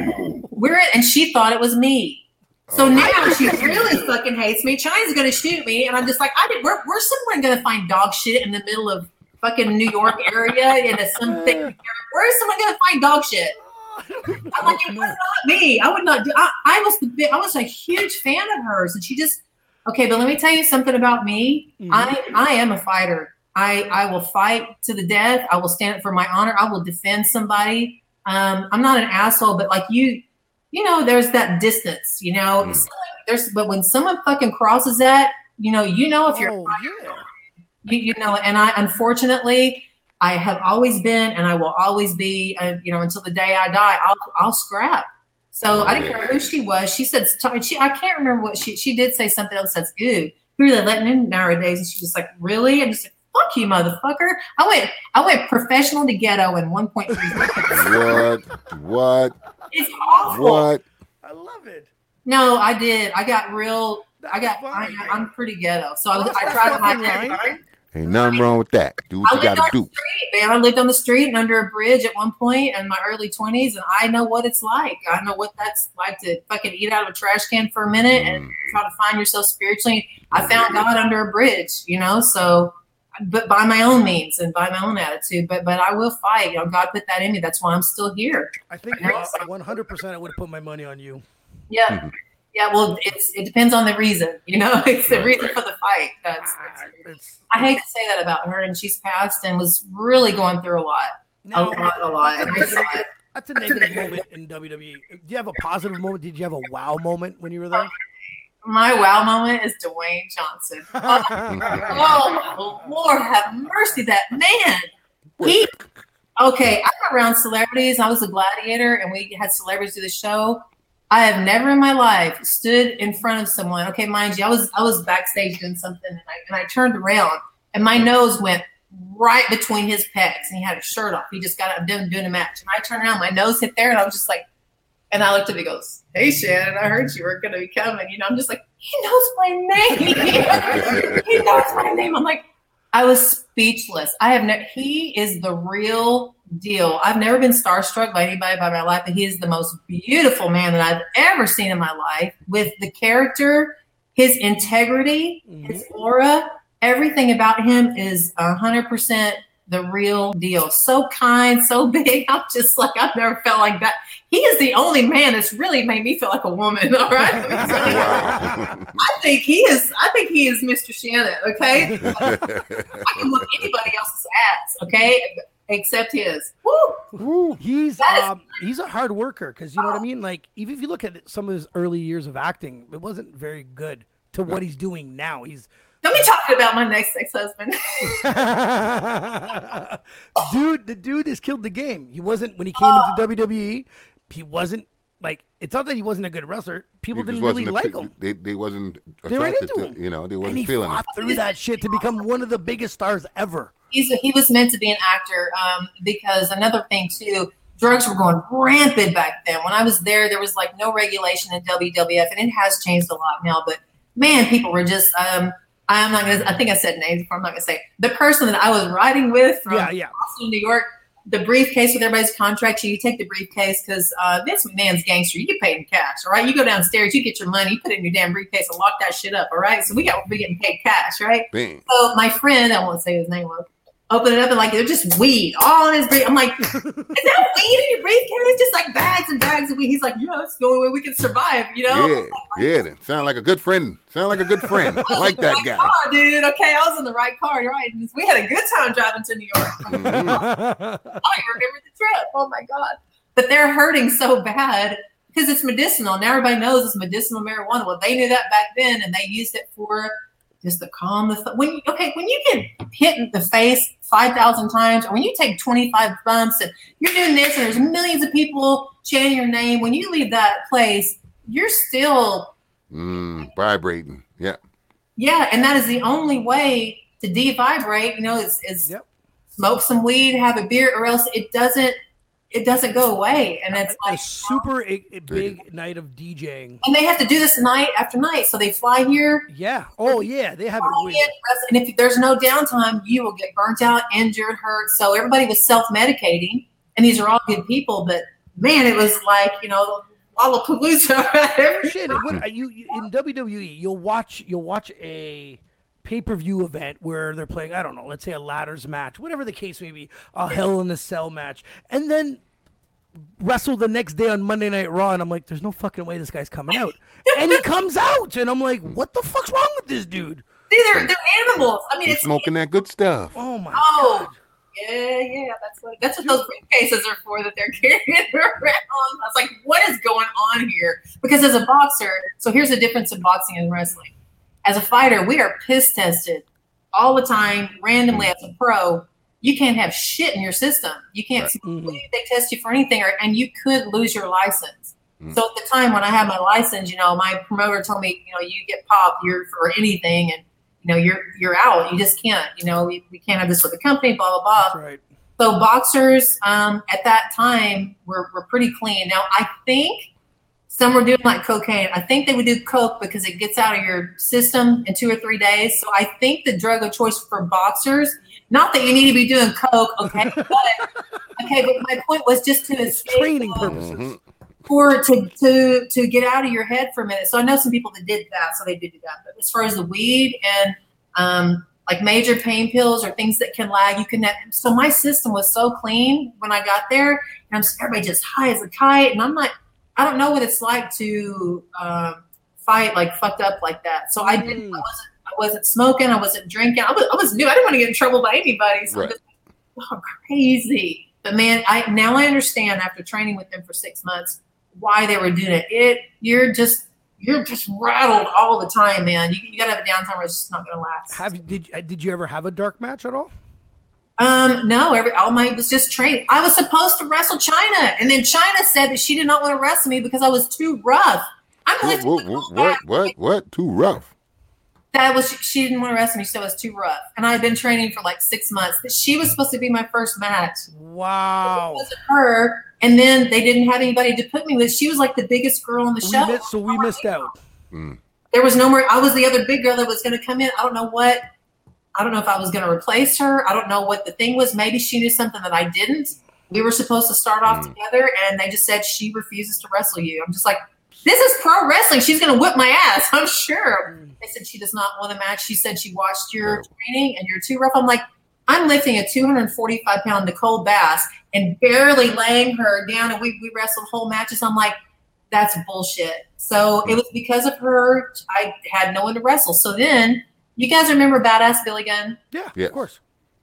We're and she thought it was me. So oh. now she really fucking hates me. Chyna's gonna shoot me, and I'm just like, I did. Where, where's someone gonna find dog shit in the middle of fucking New York area in a something? Where's someone gonna find dog shit? I'm like, it was not me. I would not do. I, I was the I was a huge fan of hers, and she just okay. But let me tell you something about me. Mm-hmm. I I am a fighter. I I will fight to the death. I will stand up for my honor. I will defend somebody. Um, I'm not an asshole, but like you, you know, there's that distance, you know. Mm. There's, but when someone fucking crosses that, you know, you know if you're, oh, yeah. you, you know, and I unfortunately, I have always been, and I will always be, uh, you know, until the day I die. I'll, I'll scrap. So I didn't care who she was. She said, she, I can't remember what she, she did say something else that's good. Who are they letting in nowadays? And she was like, really? And just like, fuck you, motherfucker. I went, I went professional to ghetto in 1.3. seconds. what? What? It's awful. What? I love it. No, I did. I got real. I got. I, am pretty ghetto, so I, I tried to hide that. Ain't nothing wrong with that. Do what I you got to do. Street, man, I lived on the street and under a bridge at one point in my early 20s, and I know what it's like. I know what that's like to fucking eat out of a trash can for a minute mm. and try to find yourself spiritually. I found God under a bridge, you know, so but by my own means and by my own attitude. But but I will fight. You know, God put that in me. That's why I'm still here. I think 100 percent I would have put my money on you. Yeah. Mm-hmm. Yeah, well, it's it depends on the reason, you know. It's the reason for the fight. That's, that's I hate to say that about her, and she's passed and was really going through a lot, no, a lot, a lot. And I saw it. That's a negative moment in WWE. Do you have a positive moment? Did you have a wow moment when you were there? My wow moment is Dwayne Johnson. Oh, oh Lord, have mercy, that man. He okay. I'm around celebrities. I was a gladiator, and we had celebrities do the show. I have never in my life stood in front of someone. Okay, mind you, I was I was backstage doing something, and I, and I turned around, and my nose went right between his pecs, and he had a shirt off. He just got up doing, doing a match, and I turned around, my nose hit there, and I was just like, and I looked at him, he goes, Hey Shannon, I heard you were gonna be coming. You know, I'm just like, he knows my name. he knows my name. I'm like, I was speechless. I have no. He is the real deal. I've never been starstruck by anybody by my life, but he is the most beautiful man that I've ever seen in my life. With the character, his integrity, mm-hmm. his aura, everything about him is hundred percent the real deal. So kind, so big. I'm just like I've never felt like that. He is the only man that's really made me feel like a woman. All right. I think he is. I think he is Mr. Shannon. Okay. I can look anybody else's ass. Okay. Except his. Woo. He's um, he's a hard worker because you know what I mean. Like even if you look at some of his early years of acting, it wasn't very good to what he's doing now. He's don't be talking about my next ex-husband. dude, the dude has killed the game. He wasn't when he came oh. into WWE. He wasn't like it's not that he wasn't a good wrestler. People didn't really like him. They, they wasn't they were into to, him. You know, they wasn't and he feeling fought through that shit to become one of the biggest stars ever. He's a, he was meant to be an actor um, because another thing too drugs were going rampant back then. When I was there, there was like no regulation in WWF, and it has changed a lot now. But man, people were just um, I'm not gonna. I think I said names before. I'm not gonna say the person that I was riding with from yeah, yeah. Boston, New York. The briefcase with everybody's contract. You take the briefcase because uh, Vince McMahon's gangster. You get paid in cash, all right. You go downstairs, you get your money, you put it in your damn briefcase, and lock that shit up, all right. So we got we getting paid cash, right? Bang. So my friend, I won't say his name was open it up and like they're just weed all in his brief. I'm like, is that weed in your briefcase? Just like bags and bags of weed. He's like, yeah, it's the only way we can survive, you know? Yeah, yeah. Then sound like a good friend. Sound like a good friend. I like that guy, car, dude. Okay, I was in the right car. You're right. We had a good time driving to New York. Mm-hmm. I remember the trip. Oh my god! But they're hurting so bad because it's medicinal. Now everybody knows it's medicinal marijuana. Well, they knew that back then, and they used it for just to calm the th- when you, okay when you get hit in the face 5000 times or when you take 25 bumps and you're doing this and there's millions of people chanting your name when you leave that place you're still mm, vibrating yeah yeah and that is the only way to devibrate you know is, is yep. smoke some weed have a beer or else it doesn't it doesn't go away, and it's like a super a, a big night of DJing. And they have to do this night after night, so they fly here. Yeah. Oh yeah, they have it. And if there's no downtime, you will get burnt out, injured, hurt. So everybody was self medicating, and these are all good people, but man, it was like you know. Lollapalooza. Oh, shit, what, you, you in WWE, you'll watch you'll watch a pay per view event where they're playing, I don't know, let's say a ladders match, whatever the case may be, a Hell in a Cell match, and then wrestle the next day on Monday Night Raw, and I'm like, there's no fucking way this guy's coming out. and he comes out, and I'm like, what the fuck's wrong with this dude? See, they're, they're animals. I mean, it's smoking that good stuff. Oh my oh. god. Yeah, yeah, that's what that's what those briefcases are for that they're carrying around. I was like, what is going on here? Because as a boxer, so here's the difference in boxing and wrestling. As a fighter, we are piss tested all the time, randomly as a pro you can't have shit in your system. You can't. Mm-hmm. They test you for anything, or, and you could lose your license. Mm-hmm. So at the time when I had my license, you know, my promoter told me, you know, you get popped, you're for anything, and you know, you're you're out. You just can't. You know, we, we can't have this with the company. Blah blah blah. right. So boxers um, at that time were were pretty clean. Now I think some were doing like cocaine. I think they would do coke because it gets out of your system in two or three days. So I think the drug of choice for boxers not that you need to be doing coke, okay? But, okay, but my point was just to escape training purposes. Mm-hmm. For to to to get out of your head for a minute. So I know some people that did that, so they did do that. But as far as the weed and um, like major pain pills or things that can lag, you can. So my system was so clean when I got there, and I'm everybody just high as a kite, and I'm like, I don't know what it's like to um, fight like fucked up like that. So I didn't. I wasn't I wasn't smoking. I wasn't drinking. I was, I was new. I didn't want to get in trouble by anybody. So right. just, oh, crazy. But man, I now I understand after training with them for six months why they were doing it. It you're just you're just rattled all the time, man. You, you got to have a downtime where it's just not going to last. Have did uh, did you ever have a dark match at all? Um, no, every all my was just training. I was supposed to wrestle Chyna, and then Chyna said that she did not want to wrestle me because I was too rough. I'm what, what, what, what, what, what, too rough? That was she didn't want to wrestle me. She said it was too rough, and I had been training for like six months. She was supposed to be my first match. Wow, it wasn't her. And then they didn't have anybody to put me with. She was like the biggest girl on the show. Missed, so we missed out. Mm. There was no more. I was the other big girl that was going to come in. I don't know what I don't know if I was going to replace her. I don't know what the thing was. Maybe she knew something that I didn't. We were supposed to start off Mm. together, and they just said she refuses to wrestle you. I'm just like, this is pro wrestling. She's going to whip my ass. I'm sure. They said she does not want a match. She said she watched your training and you're too rough. I'm like, I'm lifting a 245 pound Nicole Bass and barely laying her down, and we, we wrestled whole matches. I'm like, that's bullshit. So it was because of her. I had no one to wrestle. So then, you guys remember Badass Billy Gunn? Yeah, yeah. of course.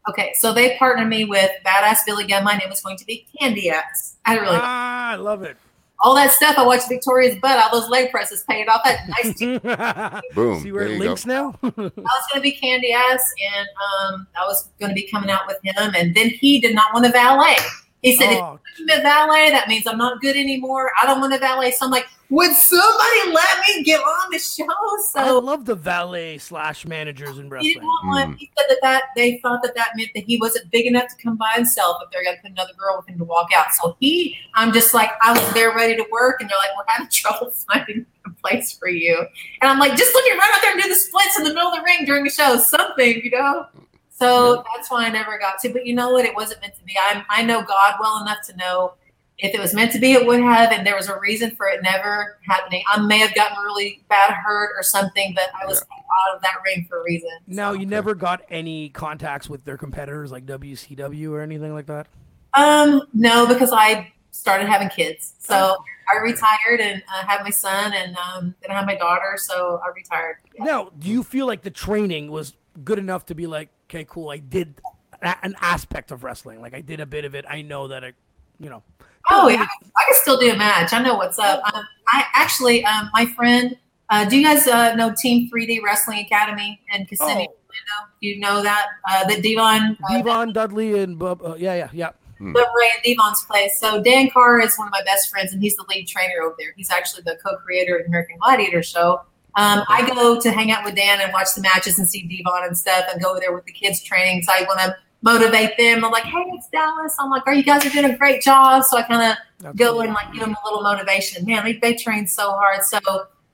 Okay, so they partnered me with Badass Billy Gunn. My name was going to be Candy Ass. I really Ah, I love it. All that stuff. I watched Victoria's butt. All those leg presses paid off. That nice. Boom. See where there it you links now? I was going to be Candy Ass, and um, I was going to be coming out with him. And then he did not want a valet. He said, Oh, "If I'm a valet, that means I'm not good anymore. I don't want a valet." So I'm like, "Would somebody let me get on the show?" So I love the valet slash managers in he wrestling. didn't want one. He said that, that they thought that that meant that he wasn't big enough to come by himself if they're going to put another girl with him to walk out. So he, I'm just like, I was there ready to work, and they're like, "We're having trouble finding a place for you," and I'm like, "Just let me run out there and do the splits in the middle of the ring during the show, something, you know." So that's why I never got to. But you know what? It wasn't meant to be. I I know God well enough to know if it was meant to be, it would have, and there was a reason for it never happening. I may have gotten really bad hurt or something, but I was out of that ring for a reason. Now, you never got any contacts with their competitors like WCW or anything like that? Um, no, because I started having kids. So I retired and uh, had my son, and um, then I had my daughter. So I retired. Yeah. Now, do you feel like the training was good enough to be like, okay, cool, I did an aspect of wrestling. Like I did a bit of it. I know that I, you know. Oh yeah, I can still do a match. I know what's up. Um, I actually, um, my friend. Uh, do you guys uh, know Team 3D Wrestling Academy in Kissimmee? Oh. Orlando? Do you know that? Uh, that Devon, uh, Devon Dudley and Bub, uh, yeah, yeah, yeah. the Ray and Devon's place. So Dan Carr is one of my best friends, and he's the lead trainer over there. He's actually the co-creator of the American Gladiator show. Um, I go to hang out with Dan and watch the matches and see Devon and stuff, and go over there with the kids training. So I want to motivate them. I'm like, hey, it's Dallas. I'm like, are you guys are doing a great job? So I kind of go and like give them a little motivation. Man, they, they train so hard. So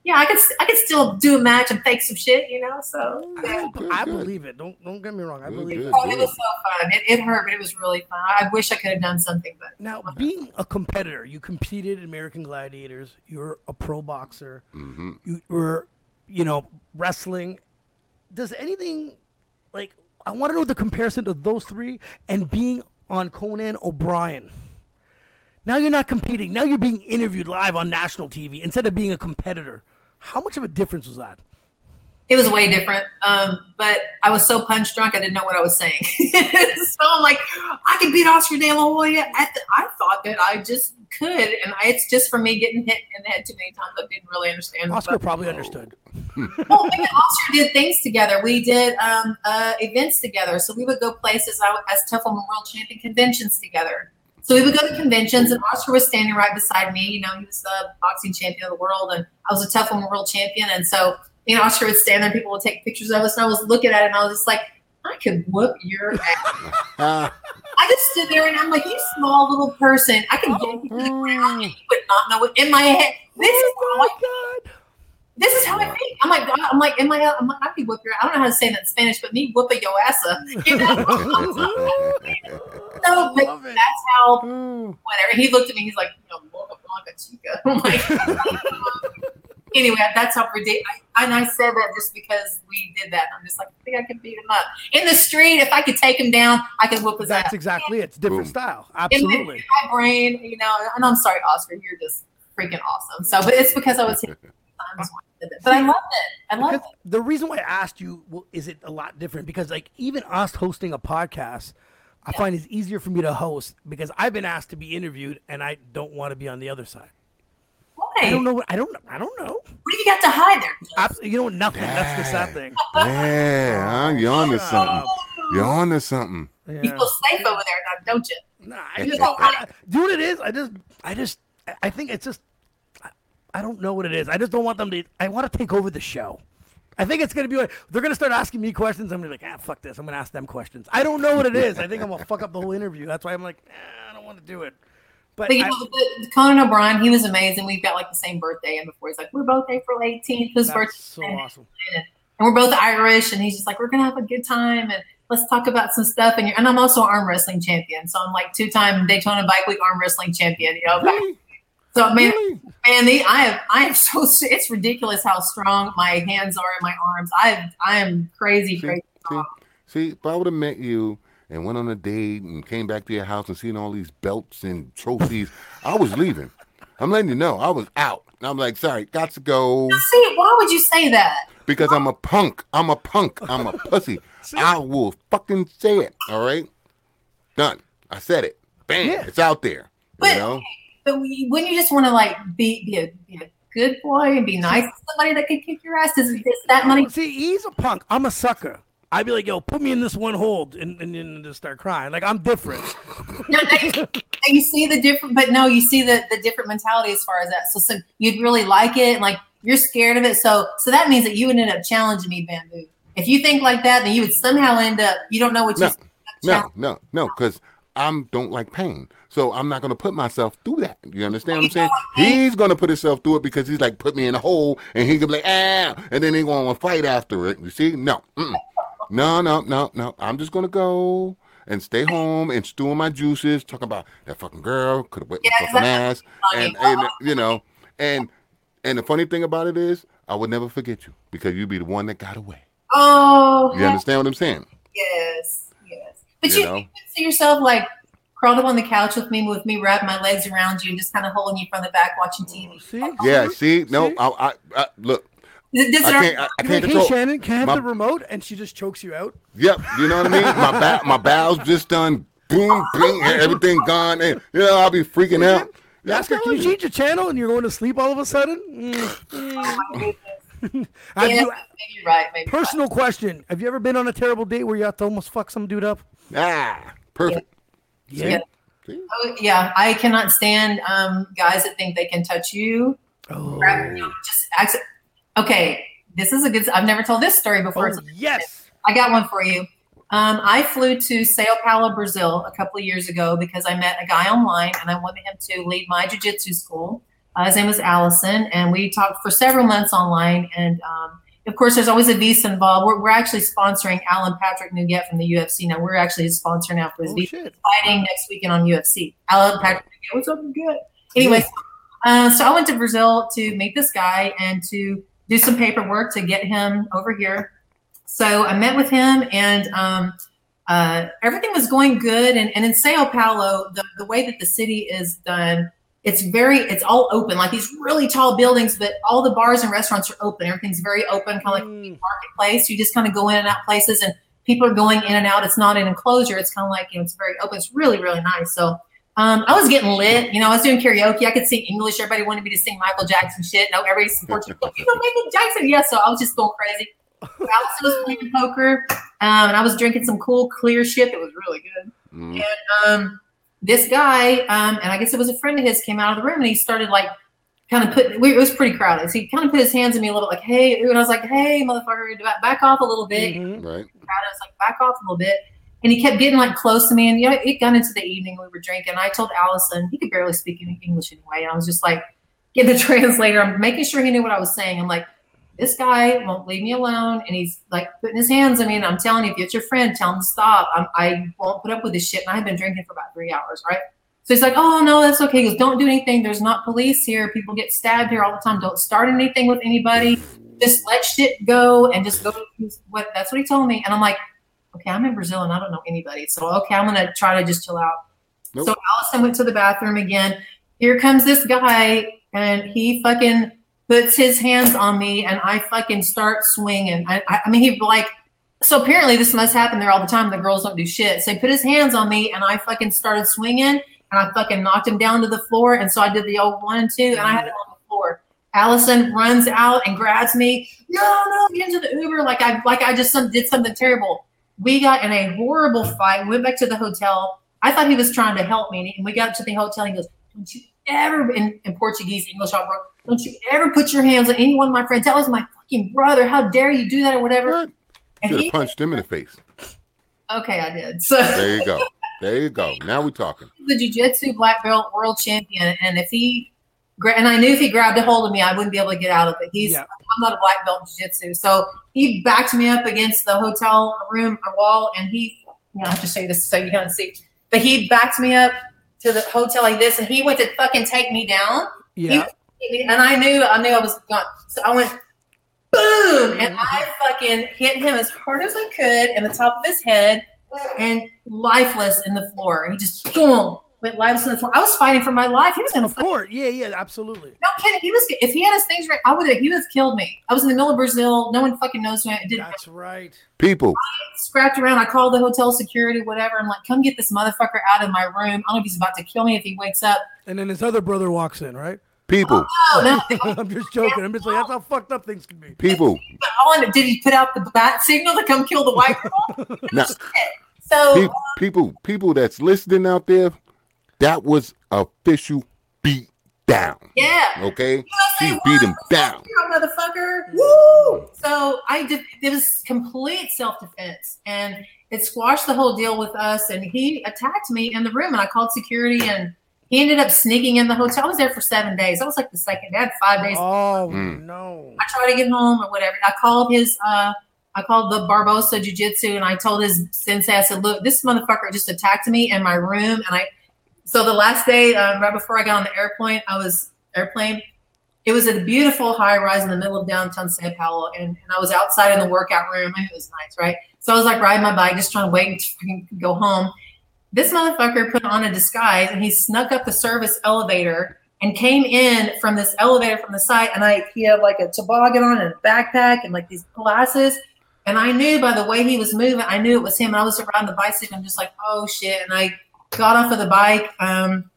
yeah, I could I could still do a match and fake some shit, you know. So yeah. I believe it. Don't don't get me wrong. I believe good. it. Oh, it was so fun. It, it hurt, but it was really fun. I wish I could have done something, but Now, being a competitor, you competed in American Gladiators. You're a pro boxer. hmm You were, you know, wrestling. Does anything like I want to know the comparison of those three and being on Conan O'Brien. Now you're not competing. Now you're being interviewed live on national TV instead of being a competitor. How much of a difference was that? it was way different. Um, but I was so punch drunk, I didn't know what I was saying. so I'm like, I could beat Oscar De La Hoya. At the, I thought that I just could, and I, it's just for me getting hit in the head too many times. I didn't really understand. Oscar But- probably understood. well, we and Oscar did things together. We did um, uh, events together. So we would go places I, as Tough Woman World Champion conventions together. So we would go to conventions, and Oscar was standing right beside me. You know, he was the boxing champion of the world, and I was a Tough Woman World Champion. And so, you know, Oscar would stand there, and people would take pictures of us, and I was looking at him, and I was just like, I could whoop your ass. I just stood there, and I'm like, you small little person, I can get you to the ground, and you would not know it in my head. This is Oh my this is how I think. I'm like, God, I'm like, in my, I'm like, I can whoop your. I don't know how to say that in Spanish, but me whooping your ass up. You know? so, but Love it. that's how. Whatever. He looked at me. He's like, you know, Boca Blanca chica. I'm like, anyway, that's how ridiculous. And I said that just because we did that. I'm just like, I think I can beat him up in the street. If I could take him down, I could whoop his ass. That's ass. exactly it. It's different Boom. style. In my, Absolutely. in my brain, you know. And I'm sorry, Oscar. You're just freaking awesome. So, but it's because I was. hit times when I did it. But I loved it. I loved Because it. the reason why I asked you, well, is it a lot different? Because like even us hosting a podcast, I find it's easier for me to host because I've been asked to be interviewed and I don't want to be on the other side. Why? I don't know. What, I don't. I don't know. What do you got to hide there? Abs- you know nothing. That's the sad thing. yeah, huh? you're on to something. You're on to something. You feel safe over there now, don't you? Nah, I just don't. I, do what it is. I just. I just. I- I think it's just. I, don't know what it is. I just don't want them to. I want to take over the show. I think it's gonna be like they're gonna start asking me questions. I'm gonna be like, ah, fuck this. I'm gonna ask them questions. I don't know what it is. I think I'm gonna fuck up the whole interview. That's why I'm like, eh, I don't want to do it. But But you I- know, the, Conan O'Brien, he was amazing. We've got like the same birthday, and before he's like, we're both April 18th. His birthday. so awesome. and we're both Irish, and he's just like, we're gonna have a good time and let's talk about some stuff. And, you're and I'm also an arm wrestling champion, so I'm like two time Daytona Bike Week arm wrestling champion. You know, Really? So man, Really? man, the, I am I am so it's ridiculous how strong my hands are and my arms. I I am crazy, See, crazy. see, see, if I would have met you and went on a date and came back to your house and seen all these belts and trophies, I was leaving. I'm letting you know, I was out. And I'm like, sorry, got to go See, why would you say that? because I'm a punk. I'm a punk. I'm a pussy. I will fucking say it. All right, done. I said it. Bam, Yeah. it's out there. But- You know, But we- wouldn't you just want to like be be a, be a good boy and be nice to somebody that could kick your ass? Is, is that money? See, he's a punk. I'm a sucker. I'd be like, yo, put me in this one hold and, and then just start crying. Like I'm different. No, no, you, you see the different, but no, you see the the different mentality as far as that. So, so you'd really like it, and like you're scared of it. So, so that means that you would end up challenging me, bamboo. If you think like that, then you would somehow end up. You don't know what you. No. no, no, no, because I'm don't like pain. So I'm not gonna put myself through that. You understand what I'm saying? He's gonna put himself through it because he's like put me in a hole and he could be like ah, and then he gonna fight after it. You see? No, mm-mm. no, no, no, no. I'm just gonna go and stay home and stew my juices. Talk about that fucking girl could have whipped Yeah, my fucking ass, and, and you know, and and the funny thing about it is, I would never forget you because you'd be the one that got away. Oh, You understand what I'm saying? yes, yes. But You you, know? you see yourself like crawled up on the couch with me, with me wrapping my legs around you, and just kind of holding you from the back, watching TV. See? Yeah. See, no, See? I, I, I look. Does, does I can't. I, I can't like, hey. Shannon, can I have My- the remote? And she just chokes you out. Yep, you know what I mean. My ba- my bowels just done boom, bing, and everything gone, and you know I'll be freaking out. Yeah, Ask her, can you change your channel? And you're going to sleep all of a sudden? Mm, mm. Have yeah, you, maybe right. Maybe you're right. personal question. Have you ever been on a terrible date where you have to almost fuck some dude up? Ah, perfect. Yeah. See? Oh, yeah, I cannot stand um, guys that think they can touch you. Oh, Grab you, just accept. Okay, this is a good. I've never told this story before. oh so yes. I got one for you. Um, I flew to Sao Paulo, Brazil, a couple of years ago because I met a guy online and I wanted him to lead my jiu-jitsu school. Uh, his name was Allison, and we talked for several months online. And um, of course, there's always a visa involved. We're, we're actually sponsoring Alan Patrick Nugget from the UFC now. We're actually his sponsor now for his Oh visa fighting next weekend on UFC. Alan Patrick, Nugget, what's up, good? Anyway, uh, so I went to Brazil to meet this guy and to do some paperwork to get him over here. So I met with him, and um, uh, everything was going good. And, and in Sao Paulo, the, the way that the city is done, it's very, it's all open, like these really tall buildings, but all the bars and restaurants are open. Everything's very open, kind of like a Mm. marketplace. You just kind of go in and out places, and people are going in and out. It's not an enclosure. It's kind of like you know, it's very open. It's really, really nice. So. Um, I was getting lit, you know. I was doing karaoke. I could sing English. Everybody wanted me to sing Michael Jackson shit. No, everybody supports you. You know Michael Jackson, yeah. So I was just going crazy. Allison was playing poker, um, and I was drinking some cool, clear shit that was really good. Mm. Um, this guy, um, and I guess it was a friend of his, came out of the room and he started like kind of put. We, it was pretty crowded, so he kind of put his hands in me a little, bit, like, "Hey," and I was like, "Hey, motherfucker, back, back off a little bit." Mhm. Right. I was like, back off a little bit. And he kept getting like close to me. And you know, it got into the evening. We were drinking. I told Allison, he could barely speak any English anyway. And I was just like, get the translator. I'm making sure he knew what I was saying. I'm like, this guy won't leave me alone. And he's like putting his hands on me. And I'm telling you, if it's your friend, tell him to stop. I'm, I won't put up with this shit. And I have been drinking for about three hours, right? So he's like, oh, no, that's okay. He goes, don't do anything. There's not police here. People get stabbed here all the time. Don't start anything with anybody. Just let shit go and just go. What That's what he told me. And I'm like, okay, I'm in Brazil and I don't know anybody. So, okay, I'm going to try to just chill out. Nope. So Allison went to the bathroom again. Here comes this guy and he fucking puts his hands on me and I fucking start swinging. I, I, mean, he like, so apparently this must happen there all the time. The girls don't do shit. So he put his hands on me and I fucking started swinging and I fucking knocked him down to the floor. And so I did the old one and two and I had him on the floor. Allison runs out and grabs me. No, no, get into the Uber. Like I, like I just some, did something terrible. We got in a horrible fight. We went back to the hotel. I thought he was trying to help me. And we got to the hotel. And he goes, Don't you ever, in, in Portuguese, English, I wrote, don't you ever put your hands on any one of my friends. That was my fucking brother. How dare you do that or whatever? What? And Should have punched him in the face. okay, I did. So There you go. There you go. Now we're talking. the jiu-jitsu black belt world champion. And if he and I knew if he grabbed a hold of me, I wouldn't be able to get out of it. He's Yeah. I'm not a black belt in jiu-jitsu. So he backed me up against the hotel room or wall and he you know, I have to show you this so you can see. But he backed me up to the hotel like this and he went to fucking take me down. Yeah. And I knew I knew I was gone. So I went boom and mm-hmm. I fucking hit him as hard as I could in the top of his head and lifeless in the floor. He just boom went lifeless in the floor. I was fighting for my life. He was gonna Of course. Yeah, yeah, absolutely. no kidding. He was if he had his things right, I would have he would have killed me. I was in the middle of Brazil. No one fucking knows who I did That's right. People, scrapped around. I called the hotel security, whatever. I'm like, come get this motherfucker out of my room. I don't know if he's about to kill me if he wakes up. And then his other brother walks in, right? People, Oh no. I'm just joking. I'm just like, that's how fucked up things can be. people. All I know- did he put out the bat signal to come kill the white girl? Now, So pe- people, people that's listening out there, that was official beat down. yeah. Okay, she USA beat him down. hero, motherfucker. Woo! So I did. It was complete self defense, and it squashed the whole deal with us. And he attacked me in the room, and I called security, and he ended up sneaking in the hotel. I was there for seven days. I was like the second. I had five days. Oh Mm. no. I tried to get home or whatever. I called his. uh I called the Barbosa Jiu Jitsu, and I told his sensei, I said, "Look, this motherfucker just attacked me in my room." And I, so the last day, um, right before I got on the airplane, I was airplane. It was a beautiful high rise in the middle of downtown Sao Paulo, and, and I was outside in the workout room. I it was nice, right? So I was like riding my bike, just trying to wait to go home. This motherfucker put on a disguise, and he snuck up the service elevator and came in from this elevator from the side. And I, he had like a toboggan on and a backpack and like these glasses. And I knew by the way he was moving, I knew it was him. And I was around the bicycle, I'm just like, oh shit. And I got off of the bike, um,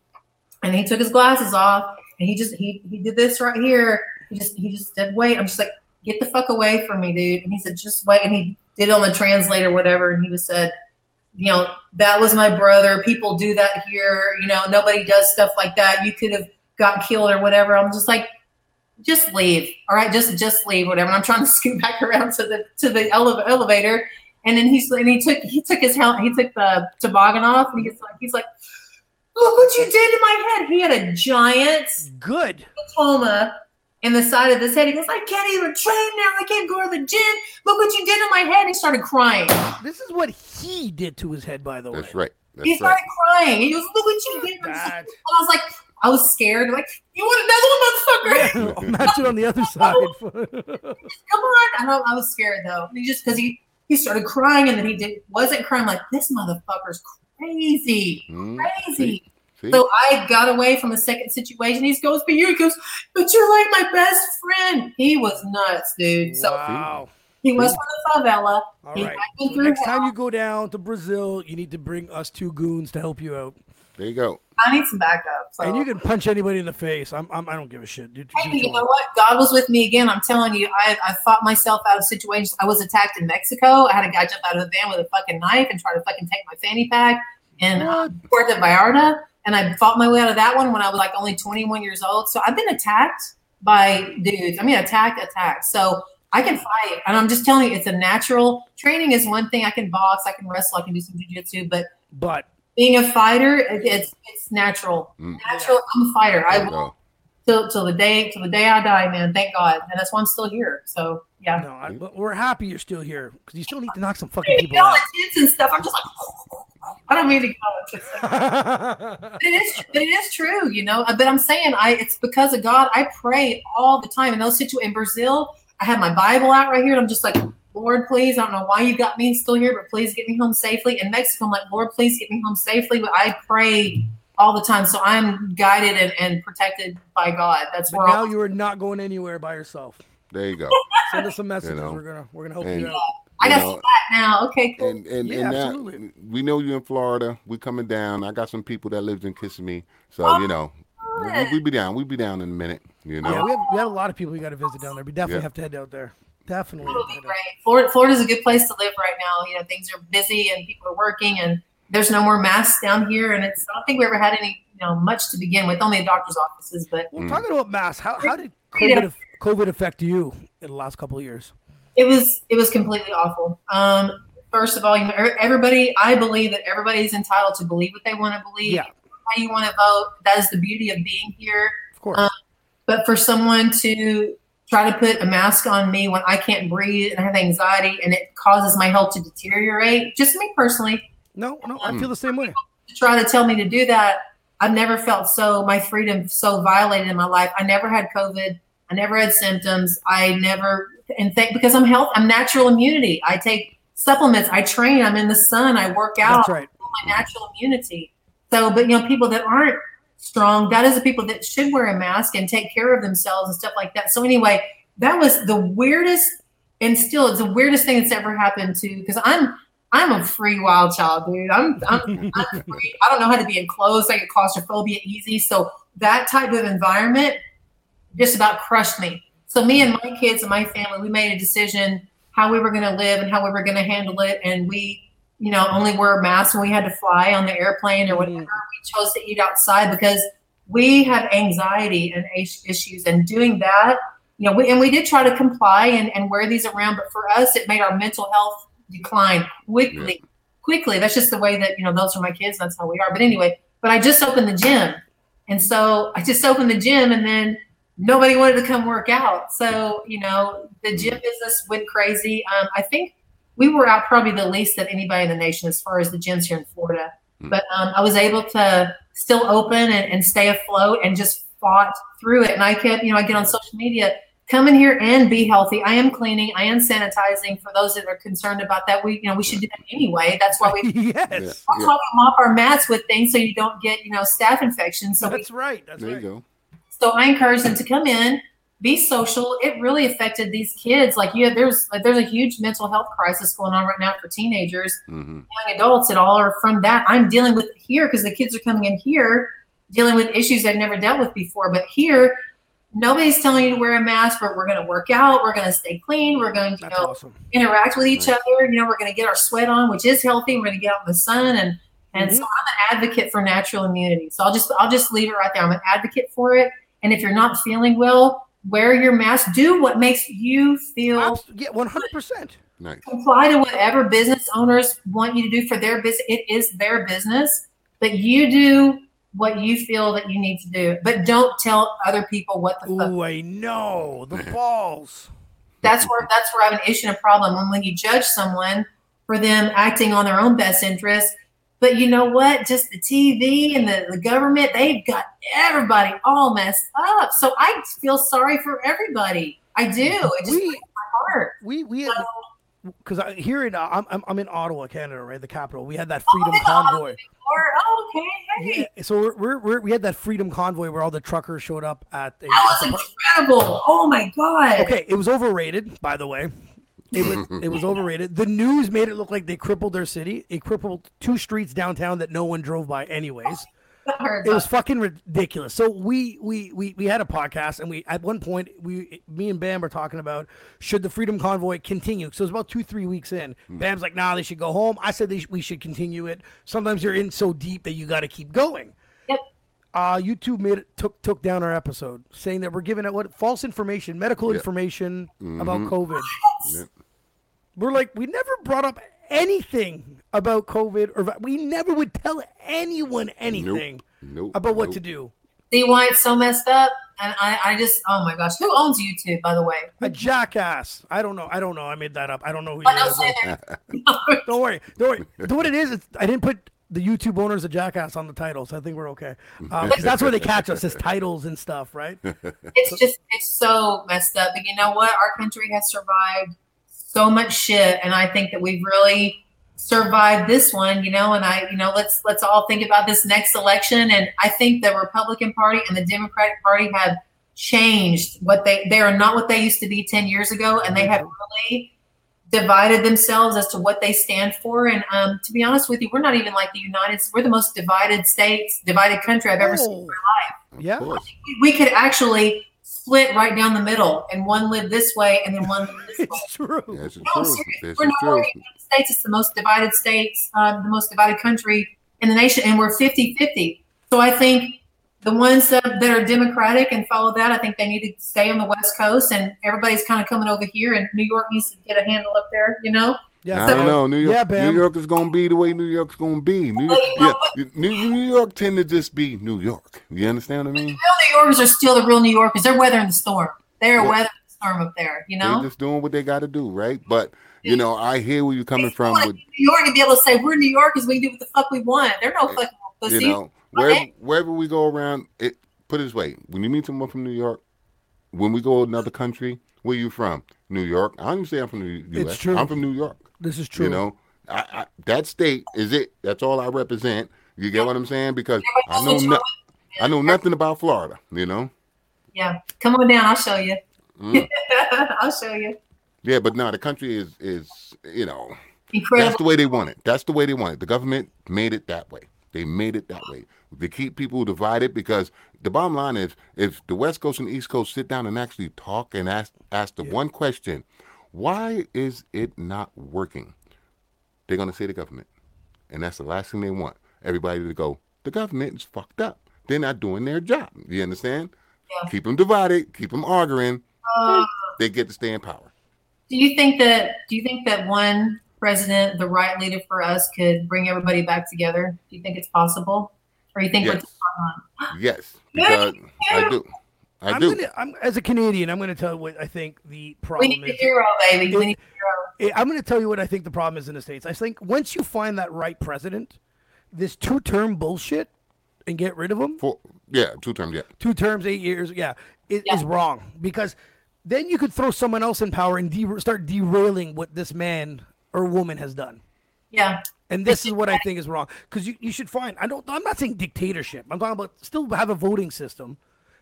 and he took his glasses off, and he just he he did this right here. He just he just said, wait. I'm just like, get the fuck away from me, dude. And he said, just wait. And he did on the translator, whatever. And he was said, you know, that was my brother. People do that here. You know, nobody does stuff like that. You could have got killed or whatever. I'm just like, just leave. All right, just just leave, whatever. And I'm trying to scoot back around to the to the ele- elevator. And then he's and he took he took his helmet, he took the toboggan off, and he's like he's like, look what you did to my head. He had a giant Good. hematoma in the side of his head. He goes, I can't even train now. I can't go to the gym. Look what you did to my head. He started crying. This is what he did to his head, by the way. That's right. He That's right. started crying. He goes, look what you did. And I was like, I was scared. I'm Like, you want another one, motherfucker? Imagine on the other side. come on. I, don't, I was scared though. He just because he he started crying and then he did wasn't crying like this motherfucker's crazy, Mm, crazy. See? So I got away from a second situation. He goes, but you he goes, but you're like my best friend. He was nuts, dude. So wow. he was from the favela. All he right. So next hell. time you go down to Brazil, you need to bring us two goons to help you out, there you go. I need some backup. So. and you can punch anybody in the face. I'm, I'm I don't give a shit. Do, do Hey, you you know what? God was with me again. I'm telling you, I, I fought myself out of situations. I was attacked in Mexico. I had a guy jump out of a van with a fucking knife and try to fucking take my fanny pack in uh, Puerto Vallarta. And I fought my way out of that one when I was like only 21 years old. So I've been attacked by dudes. I mean, attack, attack. So I can fight. And I'm just telling you, it's a natural training is one thing. I can box, I can wrestle, I can do some jujitsu, but But being a fighter, it's it's natural. Mm. Natural. I'm a fighter. I There you will go. till till the day till the day I die, man. Thank God, and that's why I'm still here. So yeah, no, I, but we're happy you're still here because you still need to knock some fucking you people know, out. intense and stuff. I'm just like, I don't mean to go. It is, but it is true, you know. But I'm saying, I it's because of God. I pray all the time in those situations. In Brazil, I have my Bible out right here, and I'm just like, Lord, please. I don't know why you got me still here, but please get me home safely. In Mexico, I'm like, Lord, please get me home safely. But I pray all the time, so I'm guided and, and protected by God. That's but where now all you are not going anywhere by yourself. There you go. Send us some messages. know, we're gonna we're gonna help and- you out. I got know, some fat now. Okay, cool. and and, Yeah, and now, absolutely. we know you're in Florida. We coming down. I got some people that lives in Kissimmee, so Oh, you know, we, we be down. We'd be down in a minute. You know, Yeah, we have, we have a lot of people we got to visit down there. We definitely Yeah. have to head out there. Definitely. It'll be great. Florida, Florida's a good place to live right now. You know, things are busy and people are working, and there's no more masks down here. And it's I don't think we ever had any, you know, much to begin with. Only doctors' offices, but Well, Mm. talking about masks, how, how did COVID, COVID affect you in the last couple of years? It was it was completely awful. Um, first of all, you know, er- everybody. I believe that everybody's entitled to believe what they want to believe. Yeah. How you want to vote. That is the beauty of being here. Of course. Um, But for someone to try to put a mask on me when I can't breathe and I have anxiety and it causes my health to deteriorate, just me personally, No, no, I feel the same way. to try to tell me to do that, I've never felt so my freedom so violated in my life. I never had COVID. I never had symptoms. I never and thank because I'm health. I'm natural immunity. I take supplements. I train. I'm in the sun. I work out. That's right. My natural immunity. So, but you know, people that aren't strong, that is the people that should wear a mask and take care of themselves and stuff like that. So anyway, that was the weirdest, and still it's the weirdest thing that's ever happened to because I'm I'm a free wild child, dude. I'm I'm, I'm free. I don't know how to be enclosed. I get claustrophobia easy. So that type of environment just about crushed me. So me and my kids and my family, we made a decision how we were going to live and how we were going to handle it, and we, you know, only wear masks when we had to fly on the airplane or whatever. We chose to eat outside because we have anxiety and is- issues, and doing that, you know, we, and we did try to comply and, and wear these around, but for us, it made our mental health decline quickly. Quickly, that's just the way that you know. Those are my kids. That's how we are. But anyway, but I just opened the gym, and so I just opened the gym, and then nobody wanted to come work out. So, you know, the gym business went crazy. Um, I think we were out probably the least of anybody in the nation as far as the gyms here in Florida. But um, I was able to still open and, and stay afloat and just fought through it. And I kept, you know, I get on social media, come in here and be healthy. I am cleaning, I am sanitizing for those that are concerned about that. We, you know, we should do that anyway. That's why we yes, Yeah. that's why we mop our mats with things so you don't get, you know, staph infections. So we that's right. That's There you go. So I encourage them to come in, be social. It really affected these kids. Like you, there's like, there's a huge mental health crisis going on right now for teenagers, hmm young adults. It all are from that. I'm dealing with here because the kids are coming in here dealing with issues I've never dealt with before. But here, nobody's telling you to wear a mask. But we're going to work out. We're going to stay clean. We're going to you know awesome. interact with each Right. other. You know, we're going to get our sweat on, which is healthy. We're going to get out in the sun, and and so I'm an advocate for natural immunity. So I'll just I'll just leave it right there. I'm an advocate for it. And if you're not feeling well, wear your mask. Do what makes you feel. Abs- yeah, one hundred percent. Nice. Comply to whatever business owners want you to do for their business. It is their business, but you do what you feel that you need to do. But don't tell other people what the fuck Oh, I know the balls. that's where that's where I have an issue and a problem. When when you judge someone for them acting on their own best interest, but you know what? Just the TV and the, the government, they've got everybody all messed up. So I feel sorry for everybody. I do. It just We- breaks my heart. We we So, because I here in I'm, I'm I'm in Ottawa, Canada, right, the capital. We had that oh, freedom convoy. oh, okay, hey, Yeah, so we're, we're, we're we had that freedom convoy where all the truckers showed up at the. that was incredible. Oh my god. Okay, it was overrated, by the way. It was it was overrated. The news made it look like they crippled their city. It crippled two streets downtown that no one drove by, anyways. It was fucking ridiculous. So we we we we had a podcast, and we at one point we me and Bam were talking about should the Freedom Convoy continue. So it was about two three weeks in. Bam's like, nah, they should go home. I said they sh- we should continue it. Sometimes you're in so deep that you got to keep going. Yep. Uh, YouTube made it took took down our episode, saying that we're giving out what false information, medical Yeah. information about COVID. Yeah. We're like, we never brought up anything about COVID, or we never would tell anyone anything Nope. about what Nope. to do. See why it's so messed up? And I, I just, oh my gosh, who owns YouTube, by the way? A jackass. I don't know. I don't know. I made that up. I don't know who But he don't is. say that. Don't worry. Don't worry. Do what it is. It's, I didn't put the YouTube owners of Jackass on the titles. I think we're okay. Um, 'cause that's where they catch us, is titles and stuff, right? it's just it's so messed up. But you know what? Our country has survived so much shit, and I think that we've really survived this one. You know, and I, you know, let's let's all think about this next election. And I think the Republican Party and the Democratic Party have changed what they they are not what they used to be ten years ago, and they have really divided themselves as to what they stand for. And um, to be honest with you, we're not even like the United. We're the most divided states, divided country I've ever seen. in my life yeah we could actually split right down the middle and one live this way and then one live this way. It's true. That's No, true. seriously, we're not true. only the United States, it's the most divided states, uh, the most divided country in the nation, and we're 50 50. So I think the ones that, that are Democratic and follow that, I think they need to stay on the West Coast, and everybody's kind of coming over here, and New York needs to get a handle up there, you know? Yeah. I don't know. New York, Yeah, New York is gonna be the way New York's gonna be. New York, Well, you know yeah, New, New York tend to just be New York. You understand what I mean? Real New New Yorkers are still the real New Yorkers. They're weathering the storm. They're Well- weathering the storm up there. You know. They're just doing what they got to do, right? But you know, I hear where you're coming They from want with New York and be able to say we're New Yorkers. We can do what the fuck we want. They're no eh, fucking pussy. you know wherever wherever we go around. It put it this way: when you meet someone from New York, when we go to another country, where you from? New York. I don't even say I'm from the U.S. It's true. I'm from New York. This is true. You know, I, I, that state is it. That's all I represent. You get what I'm saying? Because I know knows no, I know nothing about Florida. You know. Yeah, come on down. I'll show you. Mm. I'll show you. Yeah, but no, the country is is you know Incredible. that's the way they want it. That's the way they want it. The government made it that way. They made it that way. They keep people divided because the bottom line is if the West Coast and East Coast sit down and actually talk and ask ask the one question, why is it not working? They're gonna say the government. And that's the last thing they want. Everybody to go, the government is fucked up. They're not doing their job. You understand? Yeah. Keep them divided, keep them arguing, Uh, they get to stay in power. do you think that? Do you think that one president, the right leader for us, could bring everybody back together? Do you think it's possible, or you think we're Yes. far gone? Yes, because I do. I I'm do. Gonna, I'm, as a Canadian, I'm going to tell you what I think the problem We problem need a is. hero, baby. We need a hero. I- I'm going to tell you what I think the problem is in the states. I think once you find that right president, this two-term bullshit, and get rid of him, Four, yeah, two terms. Yeah, two terms, eight years, yeah, it Yeah. is wrong because then you could throw someone else in power and de- start derailing what this man or woman has done. Yeah, And this is what I think is wrong because you, you should find. I don't. I'm not saying dictatorship. I'm talking about still have a voting system.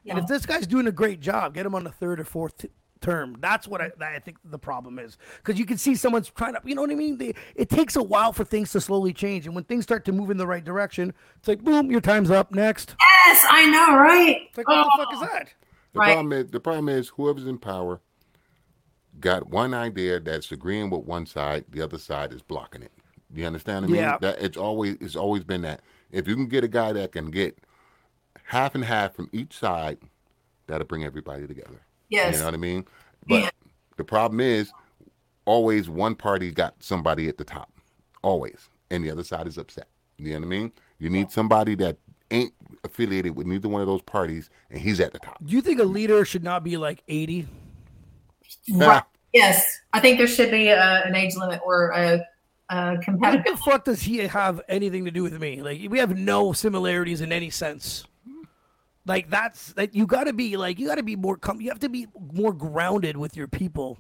And if this guy's doing a great job, get him on the third or fourth t- term. That's what I, that I think the problem is because you can see someone's trying to. You know what I mean? They, it takes a while for things to slowly change, and when things start to move in the right direction, it's like boom, your time's up. Next. yes, I know, right? It's like what the Oh, fuck is oh. that? the Right. problem is the problem is whoever's in power got one idea that's agreeing with one side, the other side is blocking it. You understand what I mean? Yeah. That it's always it's always been that. If you can get a guy that can get half and half from each side, that'll bring everybody together. Yes. You know what I mean? But Yeah. the problem is always one party got somebody at the top. Always. And the other side is upset. You know what I mean? You need somebody that ain't affiliated with neither one of those parties and he's at the top. Do you think a leader should not be like 80? Right. Yes, I think there should be a, an age limit or a, a What the fuck does he have anything to do with me? Like we have no similarities in any sense. Like that's that you got to be like you got to be more com- you have to be more grounded with your people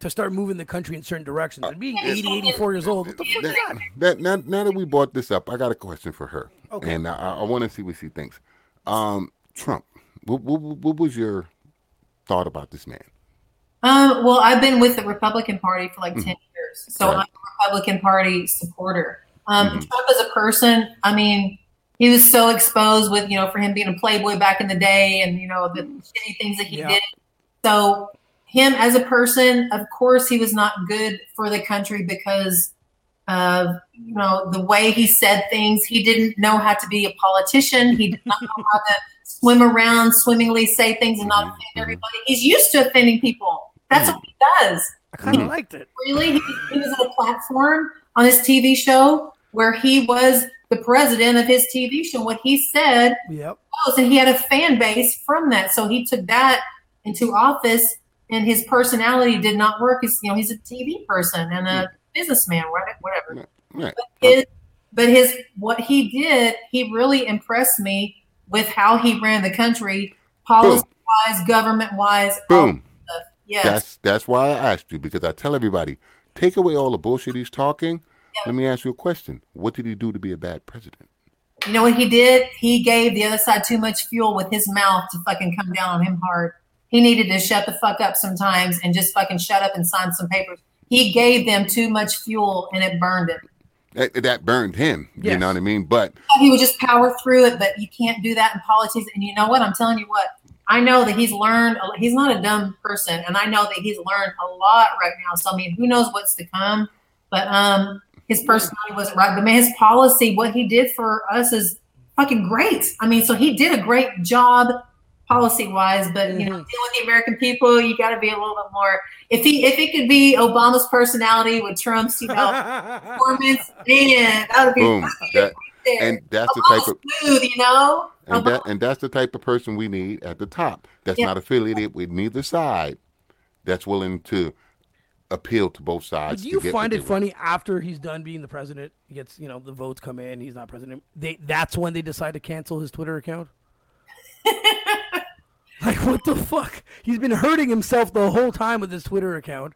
to start moving the country in certain directions. And being 80, 84 years old, what the fuck is that? That, now, now that we brought this up, I got a question for her. Okay. And I, I want to see what she thinks. Um, Trump, what, what, what was your thought about this man? Um, well, I've been with the Republican Party for like 10 years. So Right. I'm a Republican Party supporter. Um, Mhm. Trump as a person, I mean, he was so exposed with, you know, for him being a playboy back in the day and, you know, the shitty things that he Yeah. did. So, him as a person, of course, he was not good for the country because of, you know, the way he said things. He didn't know how to be a politician. He did not know how to swim around, swimmingly say things and not Mhm, offend mhm. everybody. He's used to offending people. That's what he does I kind of liked it. really he, he was on a platform on his TV show where he was the president of his TV show. What he said Yep. he had a fan base from that. So he took that into office, and his personality did not work. He's you know he's a TV person and a businessman, whatever. whatever. Right. His, but his what he did, he really impressed me with how he ran the country, policy wise, government wise. Boom. Yes. That's that's why I asked you because I tell everybody, take away all the bullshit he's talking. Let me ask you a question. What did he do to be a bad president? You know what he did? He gave the other side too much fuel with his mouth to fucking come down on him hard. He needed to shut the fuck up sometimes and just fucking shut up and sign some papers. He gave them too much fuel and it burned him. That, that burned him. You know what I mean? But He would just power through it, but you can't do that in politics. And you know what? I'm telling you what. I know that he's learned. He's not a dumb person, and I know that he's learned a lot right now. So I mean, who knows what's to come? But um, his personality wasn't right. But man, his policy, what he did for us is fucking great. I mean, so he did a great job policy wise. But you know, mm-hmm. dealing with the American people, you got to be a little bit more. If he, if it could be Obama's personality with Trump's, you know, performance, man, that would be. boom. That and that's A the type little of smooth, you know. A and that and that's the type of person we need at the top. That's Yeah. not affiliated with neither side. That's willing to appeal to both But sides. do you find it want. funny after he's done being the president? He gets, you know, the votes come in, he's not president. They that's when they decide to cancel his Twitter account. like what the fuck? He's been hurting himself the whole time with his Twitter account.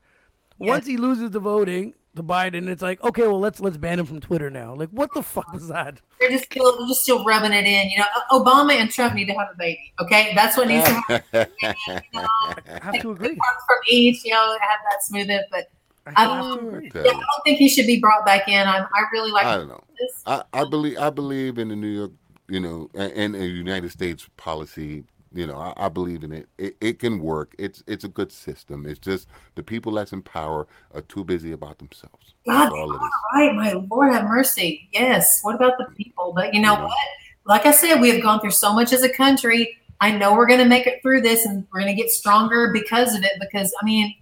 Once he loses the voting to Biden, it's like, okay, well let's let's ban him from Twitter now. Like what the fuck was that? They're just still, they're just still rubbing it in. You know, Obama and Trump need to have a baby. Okay, that's what needs to happen. I have to agree. From each, you know, have that smooth it. But I I don't, um, agree. Yeah, I you. don't think he should be brought back in. I, I really like I don't know. I, I believe I believe in the New York, you know, and, and the United States policy. You know, I, I believe in it. it. It can work. It's it's a good system. It's just the people that's in power are too busy about themselves. God, all it is. right, my Lord have mercy. Yes. What about the people? But you know Yeah. what? Like I said, we have gone through so much as a country. I know we're going to make it through this and we're going to get stronger because of it. Because, I mean,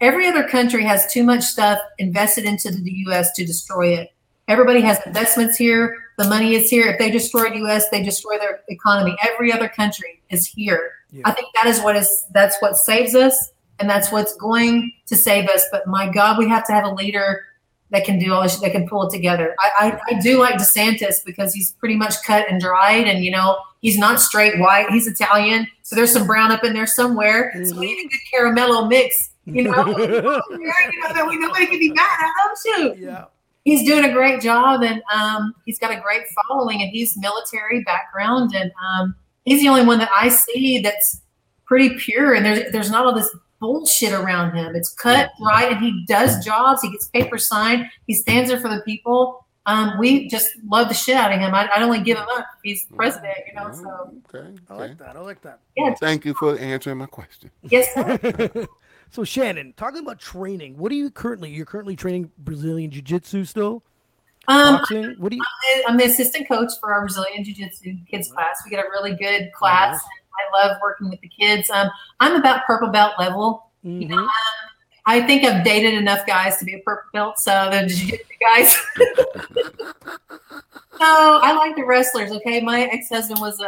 every other country has too much stuff invested into the U.S. to destroy it. Everybody has investments here. The money is here. If they destroy the U.S., they destroy their economy. Every other country is here. Yeah. I think that is what is that's what saves us, and that's what's going to save us. But my God, we have to have a leader that can do all this, that can pull it together. I, I, I do like DeSantis because he's pretty much cut and dried, and you know he's not straight white. He's Italian, so there's some brown up in there somewhere. So we need a good caramello mix. You know, you know that we nobody can be mad at him. Shoot, yeah. he's doing a great job, and um, he's got a great following, and he's military background, and um, he's the only one that I see that's pretty pure, and there's there's not all this bullshit around him. It's cut right, and he does jobs. He gets paper signed. He stands there for the people. Um, we just love the shit out of him. I, I'd only give him up if he's president, you know. So Okay. I like that. I like that. yeah, Thank you for answering my question. yes, sir. So Shannon, talking about training, what are you currently? You're currently training Brazilian Jiu-Jitsu still, Um, boxing. What do you? I'm the assistant coach for our Brazilian Jiu Jitsu kids class. We get a really good class. And I love working with the kids. Um, I'm about purple belt level. You know, Mhm. um, I think I've dated enough guys to be a purple belt, so the jiu-jitsu guys. so I like the wrestlers. Okay, my ex-husband was a,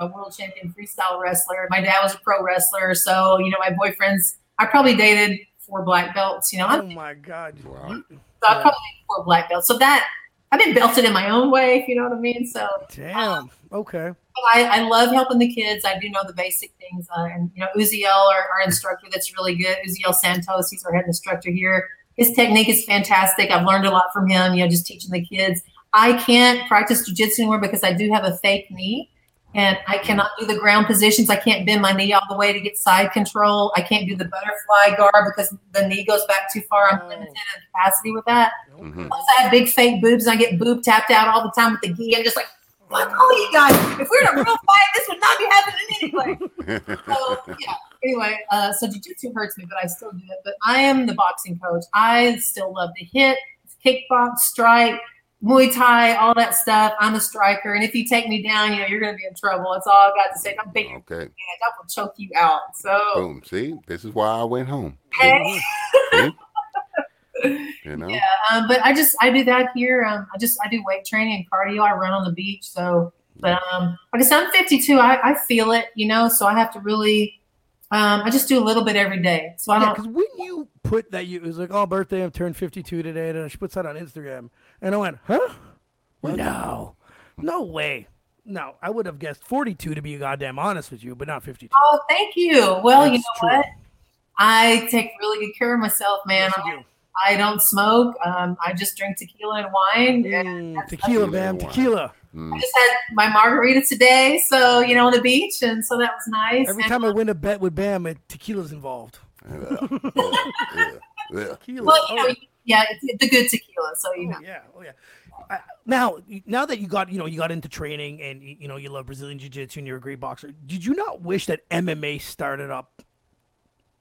a, a world champion freestyle wrestler. My dad was a pro wrestler, so you know my boyfriends. I probably dated four black belts. You know, Oh I'm, my God! Wow. So I probably dated four black belts. So that I've been belted in my own way, if you know what I mean. So Damn. Okay. I, I love helping the kids. I do know the basic things. Uh, and, you know, Uziel, our, our instructor, that's really good. Uziel Santos, he's our head instructor here. His technique is fantastic. I've learned a lot from him, you know, just teaching the kids. I can't practice jujitsu anymore because I do have a fake knee and I cannot do the ground positions. I can't bend my knee all the way to get side control. I can't do the butterfly guard because the knee goes back too far. I'm Oh. limited in capacity with that. Mhm. Plus, I have big fake boobs and I get boob tapped out all the time with the gi. I'm just like, fuck all you guys. If we're in a real fight, this would not be happening anyway. So, yeah. Anyway, uh, so jujitsu hurts me, but I still do it. But I am the boxing coach. I still love to hit, kickbox, strike, Muay Thai, all that stuff. I'm a striker. And if you take me down, you know, you're going to be in trouble. That's all I got to say. I'm big. Okay. I will choke you out. So, Boom. See, this is why I went home. hey. You know. Yeah, um, but I just I do that here. Um, I just I do weight training and cardio. I run on the beach. So, but um, like I said, I'm 52. I, I feel it, you know. So I have to really, um, I just do a little bit every day. So I Yeah, don't. because when you put that, you it was like, "Oh, birthday! I've turned 52 today," and she puts that on Instagram, and I went, "Huh? No, no way." No, I would have guessed 42 to be goddamn honest with you, but not 52. oh, thank you. Well, you know true. what? I take really good care of myself, man. Yes, you do. I don't smoke. Um, I just drink tequila and wine. And Mm, tequila, Tequila bam, wine. tequila. Mm. I just had my margarita today, so you know, on the beach, and so that was nice. Every And- time I win a bet with Bam, it, tequila's involved. Yeah, yeah, yeah. Tequila. well, you oh, yeah, it's, it's the good tequila, so you oh, know. Oh, yeah, oh yeah. I, now, now that you got, you know, you got into training and you, you know you love Brazilian jiu-jitsu and you're a great boxer, did you not wish that MMA started up?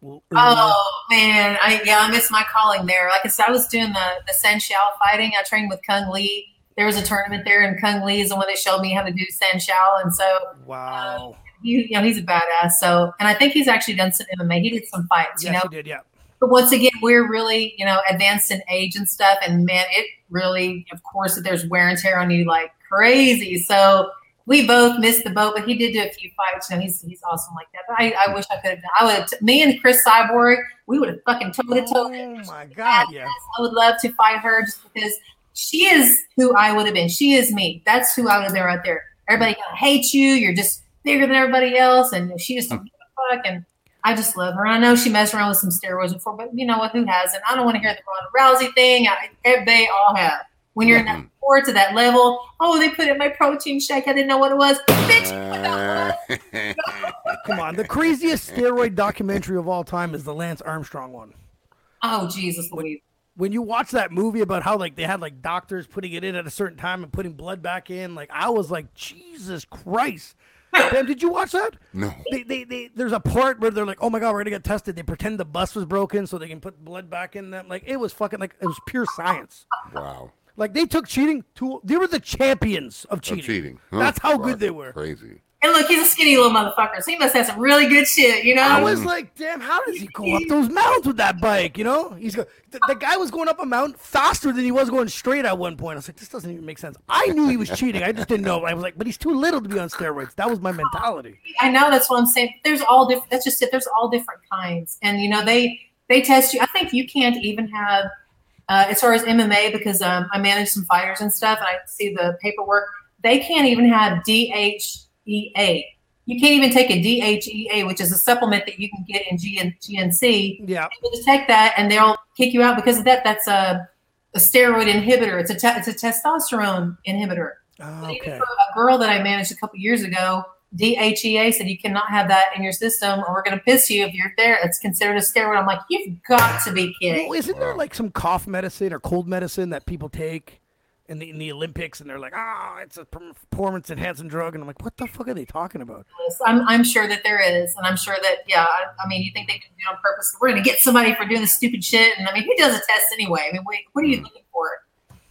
earlier? Oh man, I yeah, I missed my calling there. Like I said, I was doing the the San Shou fighting. I trained with Cung Le. There was a tournament there, and Cung Le is the one that showed me how to do San Shou. And so wow. Um, he, you know, he's a badass. So, and I think he's actually done some MMA. He did some fights, you yes, know. you did. Yeah. But once again, we're really, you know, advanced in age and stuff. And man, it really, of course, if there's wear and tear on you like crazy. So we both missed the boat, but he did do a few fights. You know, he's he's awesome like that. But I, I wish I could have. I would. Me and Cris Cyborg, we would have fucking toe to toe. Oh my god, yeah. I would love to fight her just because she is who I would have been. She is me. That's who I would have been right there. Everybody gonna hate you. You're just bigger than everybody else, and she just don't give a fuck. And I just love her. I know she messed around with some steroids before, but you know what? Who hasn't? I don't want to hear the Ronda Rousey thing. I, they all have. When you're in that mm-hmm. sport to that level, oh, they put it in my protein shake. I didn't know what it was. Bitch, uh, Come on, the craziest steroid documentary of all time is the Lance Armstrong one. oh Jesus Louise. When you watch that movie about how like they had like doctors putting it in at a certain time and putting blood back in, like I was like, Jesus Christ. Damn, did you watch that? No. They, they, they, there's a part where they're like, oh my god, we're gonna get tested. They pretend the bus was broken so they can put blood back in them. Like it was fucking like it was pure science. Wow. Like they took cheating to they were the champions of cheating. Of cheating. Huh? That's how Wow. good they were. Crazy. And look, he's a skinny little motherfucker, so he must have some really good shit, you know? I was like, damn, how does he go up those mountains with that bike? You know, he's go- the, the guy was going up a mountain faster than he was going straight at one point. I was like, this doesn't even make sense. I knew he was cheating. I just didn't know. I was like, but he's too little to be on steroids. That was my mentality. I know that's what I'm saying. There's all different. That's just it. There's all different kinds, and you know they they test you. I think you can't even have uh, as far as MMA because um, I manage some fighters and stuff, and I see the paperwork. They can't even have DHEA. You can't even take a DHEA, which is a supplement that you can get in GN- GNC. Yeah. They'll detect that, and they'll kick you out because of that. That's a, a steroid inhibitor. It's a te- it's a testosterone inhibitor. Ah, oh, But even okay. for a girl that I managed a couple years ago, DHEA said you cannot have that in your system, or we're going to piss you if you're there. It's considered a steroid. I'm like, you've got to be kidding. Well, isn't there like some cough medicine or cold medicine that people take in the in the Olympics, and they're like, ah, it's a performance enhancing drug, and I'm like, what the fuck are they talking about? I'm, I'm sure that there is, and I'm sure that yeah. I, I mean, you think they can do it on purpose? We're going to get somebody for doing this stupid shit, and I mean, who does a test anyway? I mean, wait, what are you looking for?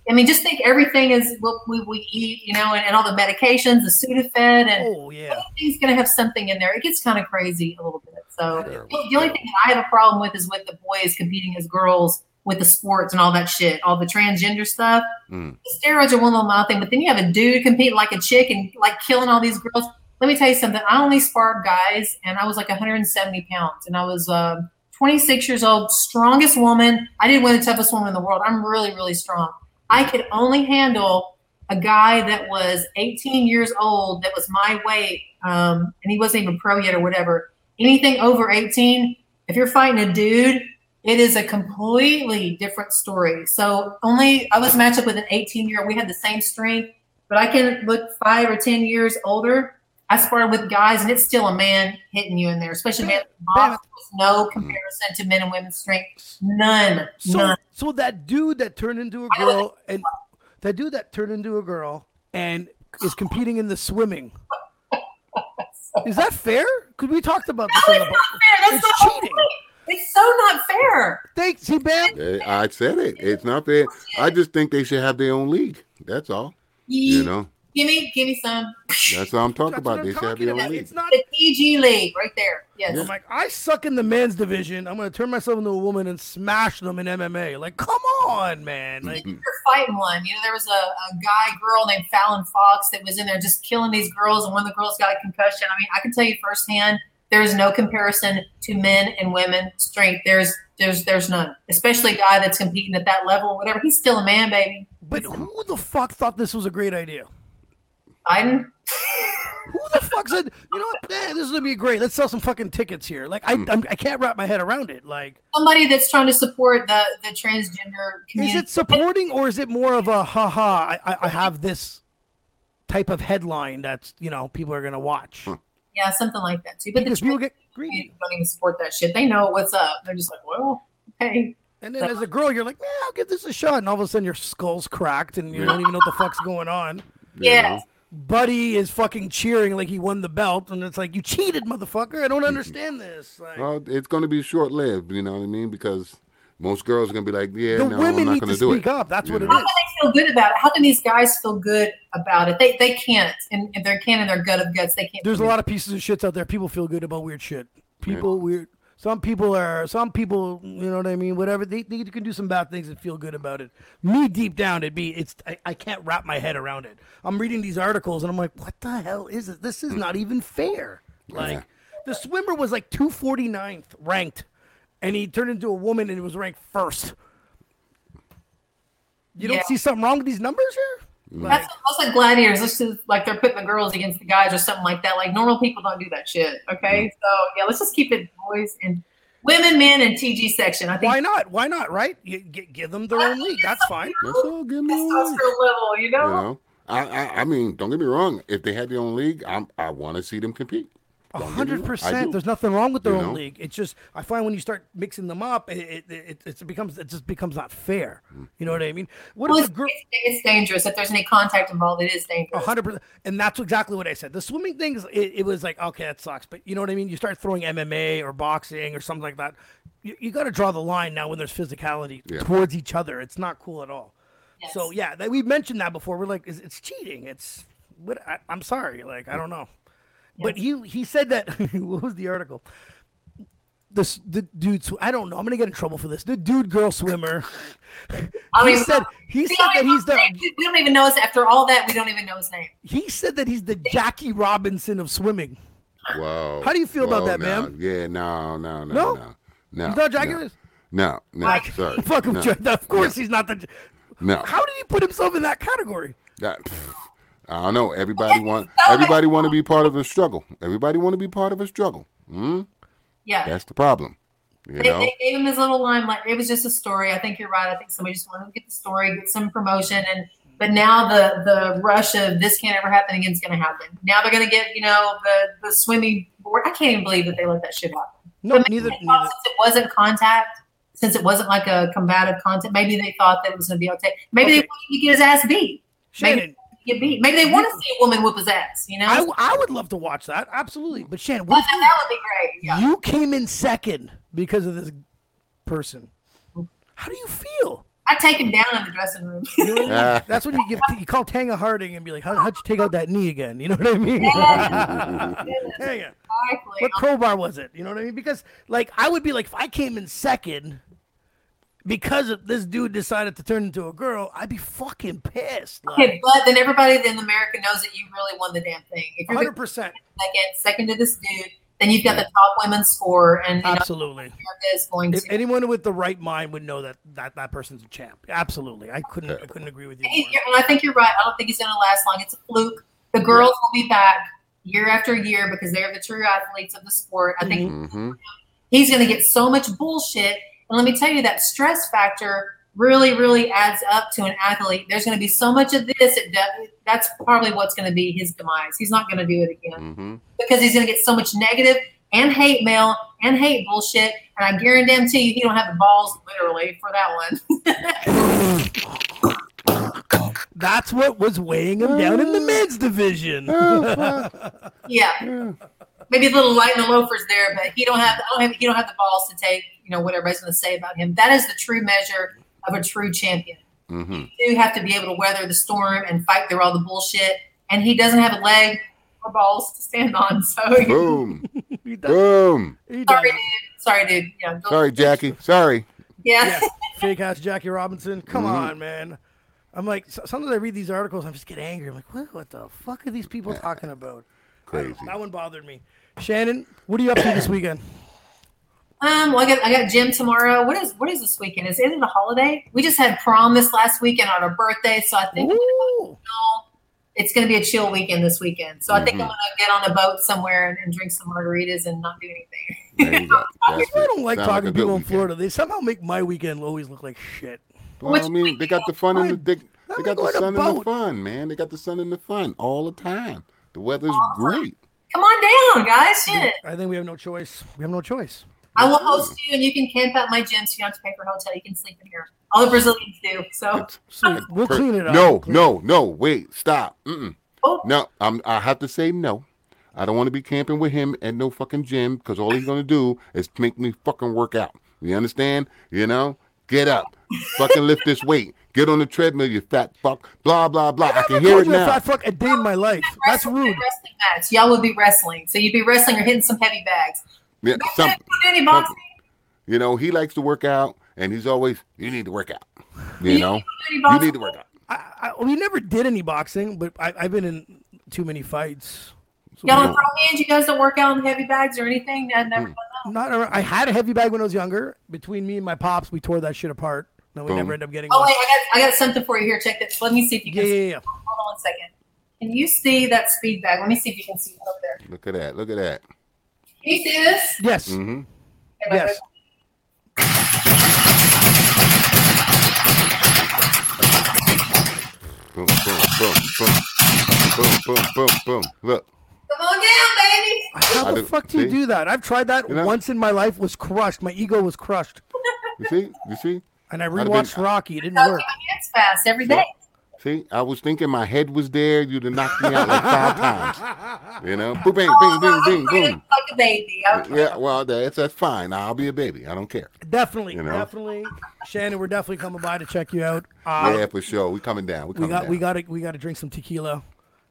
I mean, just think everything is what we, we eat, you know, and, and all the medications, the Sudafed, and Oh yeah. everything's going to have something in there. It gets kind of crazy a little bit. So Terrible. the the only thing that I have a problem with is with the boys competing as girls with the sports and all that shit, all the transgender stuff. Mm. The steroids are one little mild thing, but then you have a dude competing like a chick and like killing all these girls. Let me tell you something. I only sparred guys, and I was like 170 pounds, and I was um 26 years old, strongest woman. I didn't win the toughest woman in the world. I'm really, really strong. I could only handle a guy that was 18 years old that was my weight, um, and he wasn't even pro yet or whatever. Anything over 18, if you're fighting a dude, it is a completely different story. So only I was matched up with an 18 year old. We had the same strength, but I can look five or 10 years older. I sparred with guys, and it's still a man hitting you in there, especially man. There's no comparison to men and women's strength. None. So None. so that dude that turned into a girl and that dude that turned into a girl and is competing in the swimming. Is that fair? Because we talked about this. No, it's not fair. That's It's cheating. It's so not fair. Thanks, see, Bam. Eh, I said it. It's not fair. I just think they should have their own league. That's all. You know, Give me, give me some. that's all I'm talking That's about. what They I'm should have talking their own about. league. It's not. The PG league right there. Yes. I'm like, I suck in the men's division. I'm gonna turn myself into a woman and smash them in MMA. Like, come on, man. Like, You're fighting one. You know, there was a, a guy, girl named Fallon Fox that was in there just killing these girls, and one of the girls got a concussion. I mean, I can tell you firsthand, there is no comparison to men and women strength. There's, there's, there's none. Especially a guy that's competing at that level, or whatever. He's still a man, baby. but who the fuck thought this was a great idea? Biden. Who the fuck said, you know what, man, this is gonna be great. Let's sell some fucking tickets here. Like, I, I'm, I can't wrap my head around it. Like, Somebody that's trying to support the the transgender is it supporting or is it more of a haha? I, I, I have this type of headline that's you know people are gonna watch hmm. Yeah, something like that too. But the because people get greedy. community don't even support that shit. They know what's up. They're just like, well, okay. And then as a girl, you're like, man, I'll give this a shot. And all of a sudden, your skull's cracked and you don't even know what the fuck's going on. you Yeah. know? Buddy is fucking cheering like he won the belt, and it's like you cheated, motherfucker. I don't understand this. Like, Well, it's going to be short lived. You know what I mean? Because most girls are going to be like, yeah, the no, I'm not need going to do speak it. up. That's You what it know? How is. Can they feel good about it? How can these guys feel good about it? They they can't. And if they can in their gut of guts, they can't. There's a lot of pieces of shits out there. People feel good about weird shit. People weird. Some people are, some people, you know what I mean. Whatever they, they can do some bad things and feel good about it. Me, deep down, it'd be, it's, I, I can't wrap my head around it. I'm reading these articles and I'm like, what the hell is it? This is mm. not even fair. Like, Yeah. the swimmer was like 249th ranked, and he turned into a woman and he was ranked first. You don't Yeah. see something wrong with these numbers here? Like, That's almost like gladiators. This is like they're putting the girls against the guys or something like that. Like normal people don't do that shit. Okay, mm. so yeah, let's just keep it boys and women, men, and TG section. I think why not? Why not? Right? You, gi- give them their own league. That's fine. That's all. Give me a league. testosterone level, you know. You know, I, I, I mean, don't get me wrong. If they had their own league, I'm, I want to see them compete. A Don't get me hundred wrong, I percent. There's nothing wrong with their You own know? league. It's just I find when you start mixing them up, it it, it, it becomes it just becomes not fair. Hmm. You know what I mean? What Well, if it's, a girl? it's, it's dangerous. If there's any contact involved, it is dangerous. hundred percent, and that's exactly what I said. The swimming things, it, it was like, okay, that sucks, but you know what I mean. You start throwing MMA or boxing or something like that. You, you got to draw the line now when there's physicality Yeah. towards each other. It's not cool at all. Yes. So yeah, that, we've mentioned that before. We're like, it's, it's cheating. It's what I, I'm sorry, like I don't know. But he he said that. what was the article? This the dude. sw- I don't know. I'm gonna get in trouble for this. The dude girl swimmer. I he mean, said he said that he's know the name. We don't even know his after all that. We don't even know his name. he said that he's the Jackie Robinson of swimming. Wow. How do you feel about that, no. man? Yeah, no, no, no, No? no, no. You thought Jackie no. was? No, no, Like- sorry. Fuck him, no, Jack. Of course, no, he's not the. No, How did he put himself in that category? that, pff, I don't know. Everybody want. Everybody want to be part of a struggle. Everybody want to be part of a struggle. Hmm? Yeah. That's the problem. You They, know. they gave him his little limelight. It was just a story. I think you're right. I think somebody just wanted to get the story, get some promotion, and but now the the rush of this can't ever happen again is going to happen. Now they're going to get you know the the swimming board. I can't even believe that they let that shit happen. No, But neither. thought neither. Since it wasn't contact, since it wasn't like a combative contact, maybe they thought that it was going to be okay. Maybe they Okay. wanted to get his ass beat. Shannon, Maybe get beat. Maybe they want to see a woman whoop his ass. You know, I, I would love to watch that. Absolutely. But Shannon, what if that, you, would be great. Yeah. you came in second because of this person? How do you feel? I'd take him down in the dressing room. You know what I mean? Ah. That's when you give you call Tonya Harding and be like, How, how'd you take out that knee again? You know what I mean? Tanga. Exactly. What crowbar was it? You know what I mean? Because like I would be like, if I came in second because of this dude decided to turn into a girl, I'd be fucking pissed. Like, Okay, but then everybody in America knows that you really won the damn thing. If you're hundred the percent, second, second to this dude, then you've got the top women's score, and you know, absolutely. America is going If to. anyone with the right mind would know that that, that person's a champ. Absolutely, I couldn't I couldn't agree with you. He- more. I think you're right. I don't think he's going to last long. It's a fluke. The girls will be back year after year because they're the true athletes of the sport. I think hmm he's going to get so much bullshit. And let me tell you, that stress factor really, really adds up to an athlete. There's going to be so much of this. It does, that's probably what's going to be his demise. He's not going to do it again hmm because he's going to get so much negative and hate mail and hate bullshit. And I guarantee to you, he don't have the balls literally for that one. That's what was weighing him down in the men's division. yeah, maybe a little light in the loafers there, but he don't have, I don't have he don't have the balls to take you know what everybody's going to say about him. That is the true measure of a true champion. hmm You do have to be able to weather the storm and fight through all the bullshit. And he doesn't have a leg or balls to stand on. So Boom. he does. Boom. He does. sorry, dude. Sorry, dude. Yeah, Sorry, Jackie. Sorry. Yeah. Yeah, fake ass Jackie Robinson. Come Mhm. on, man. I'm like, sometimes I read these articles, I'm just get angry. I'm like, what, what the fuck are these people talking about? I don't know. Crazy. That one bothered me. Shannon, what are you up to this weekend? Um, well, I got I got gym tomorrow. What is what is this weekend? Is it a holiday? We just had prom this last weekend on our birthday, so I think Ooh. it's going to be a chill weekend this weekend. So I think I'm Mhm. going to get on a boat somewhere and, and drink some margaritas and not do anything. There you go. That's I don't like Sound talking a to good people in. Florida. They somehow make my weekend always look like shit. Well, I mean, they got the fun and the they, they got the sun and the fun, man. They got the sun and the fun all the time. The weather's great. Come on down, guys. Shit. I think we have no choice. We have no choice. I will host you, and you can camp at my gym, so you don't have to pay for a hotel. You can sleep in here. All the Brazilians do. So, Sweet. We'll clean it up. No, clean no, no. Wait, stop. Mm-mm. oh, No, I'm. I have to say no. I don't want to be camping with him at no fucking gym because all he's gonna do is make me fucking work out. You understand? You know? Get up, fucking lift this weight. Get on the treadmill, you fat fuck. Blah blah blah. I I can hear called it you now. fat fuck a day in my life. That's rude. Wrestling match. Y'all would be wrestling. So you'd be wrestling or hitting some heavy bags. Yeah, You some, any boxing? you know, he likes to work out, and he's always, you need to work out. You You know, don't do any you need to work out. I, I, we never did any boxing, but I, I've been in too many fights. So Y'all we don't throw hands? You guys don't work out in heavy bags or anything? I've never hmm. done that. Not I had a heavy bag when I was younger. Between me and my pops, we tore that shit apart. No, we Boom. never ended up getting Oh one. wait, I got I got something for you here. Check this. Let me see if you can. yeah, see. yeah. Hold on one second. Can you see that speed bag? Let me see if you can see it up there. Look at that. Look at that. Can you see this? Yes. hmm Okay, Yes. Boom, boom, boom, boom, boom, boom, boom, boom. Look, Come on down, baby. How I the do- fuck do you do that? I've tried that You know? once in my life. Was crushed. My ego was crushed, you see, you see, and I I'd rewatched been- Rocky. It didn't Don't work. keep my hands fast every day. see. I was thinking my head was there. You'd have knocked me out like five times. You know, boom, bing, bing, bing, bing, boom. Like a baby. Okay. Yeah, well, that's that's fine. I'll be a baby. I don't care. Definitely, You know? definitely. Shannon, we're definitely coming by to check you out. Uh, yeah, for sure. We coming down. We we coming got down. we got to we got to drink some tequila,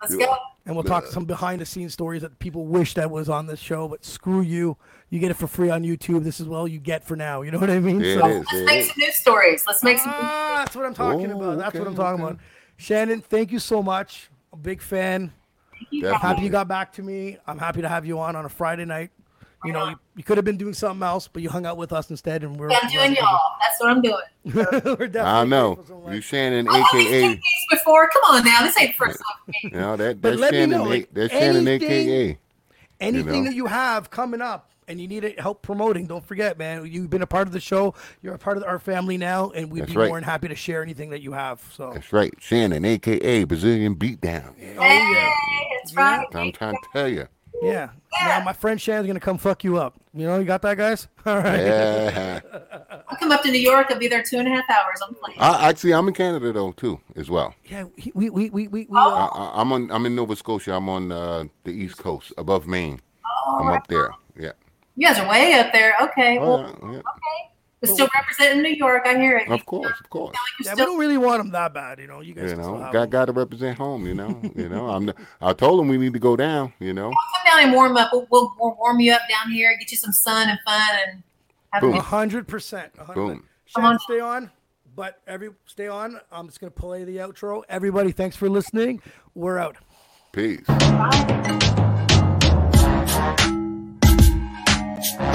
Let's go. and we'll talk some behind the scenes stories that people wish that was on this show. But screw you, you get it for free on YouTube. This is all you get for now. You know what I mean? Yeah, So- it is. Let's It make is. some news stories. Let's make some. Ah, that's what I'm talking Oh, about. That's what I'm talking okay. about. Shannon, thank you so much. A big fan. Definitely. Happy you got back to me. I'm happy to have you on on a Friday night. You know, you, you could have been doing something else, but you hung out with us instead, and we're. I'm doing y'all. That's what I'm doing. we're definitely I know. You much. Shannon, I've always aka. done these before. Come on now. This ain't first time for me. You that But that's let me Shannon. know, like, that's Shannon, aka. Anything know? that you have coming up and you need it, help promoting, don't forget, man. You've been a part of the show. You're a part of our family now, and we'd That's be right. more than happy to share anything that you have. So, That's right, Shannon, aka Brazilian Beatdown. oh Hey, yeah, that's right. I'm trying to tell you. yeah. Now my friend Shannon's gonna come fuck you up. You know, you got that, guys. All right. Yeah. I'll come up to New York. I'll be there two and a half hours on the plane. I, actually, I'm in Canada though too, as well. Yeah, we we we we, we Oh. uh, I, I- I'm on. I'm in Nova Scotia. I'm on uh, the East Coast, above Maine. Oh, I'm up there. Yeah. You guys are way up there. Okay. Oh, Well, yeah, yeah. okay. But still representing New York. I hear it. Of course, of course. You're yeah, we don't really want them that bad. You know, you guys You can still know, got got to represent home. You know, you know. I'm. I told them we need to go down. You know. come down and warm up. We'll, we'll, we'll warm you up down here, get you some sun and fun, and have Boom. A hundred percent. hundred Boom. percent. Come Shannon, on. stay on. But every stay on. I'm just gonna play the outro. Everybody, thanks for listening. We're out. Peace. Bye. Thank you.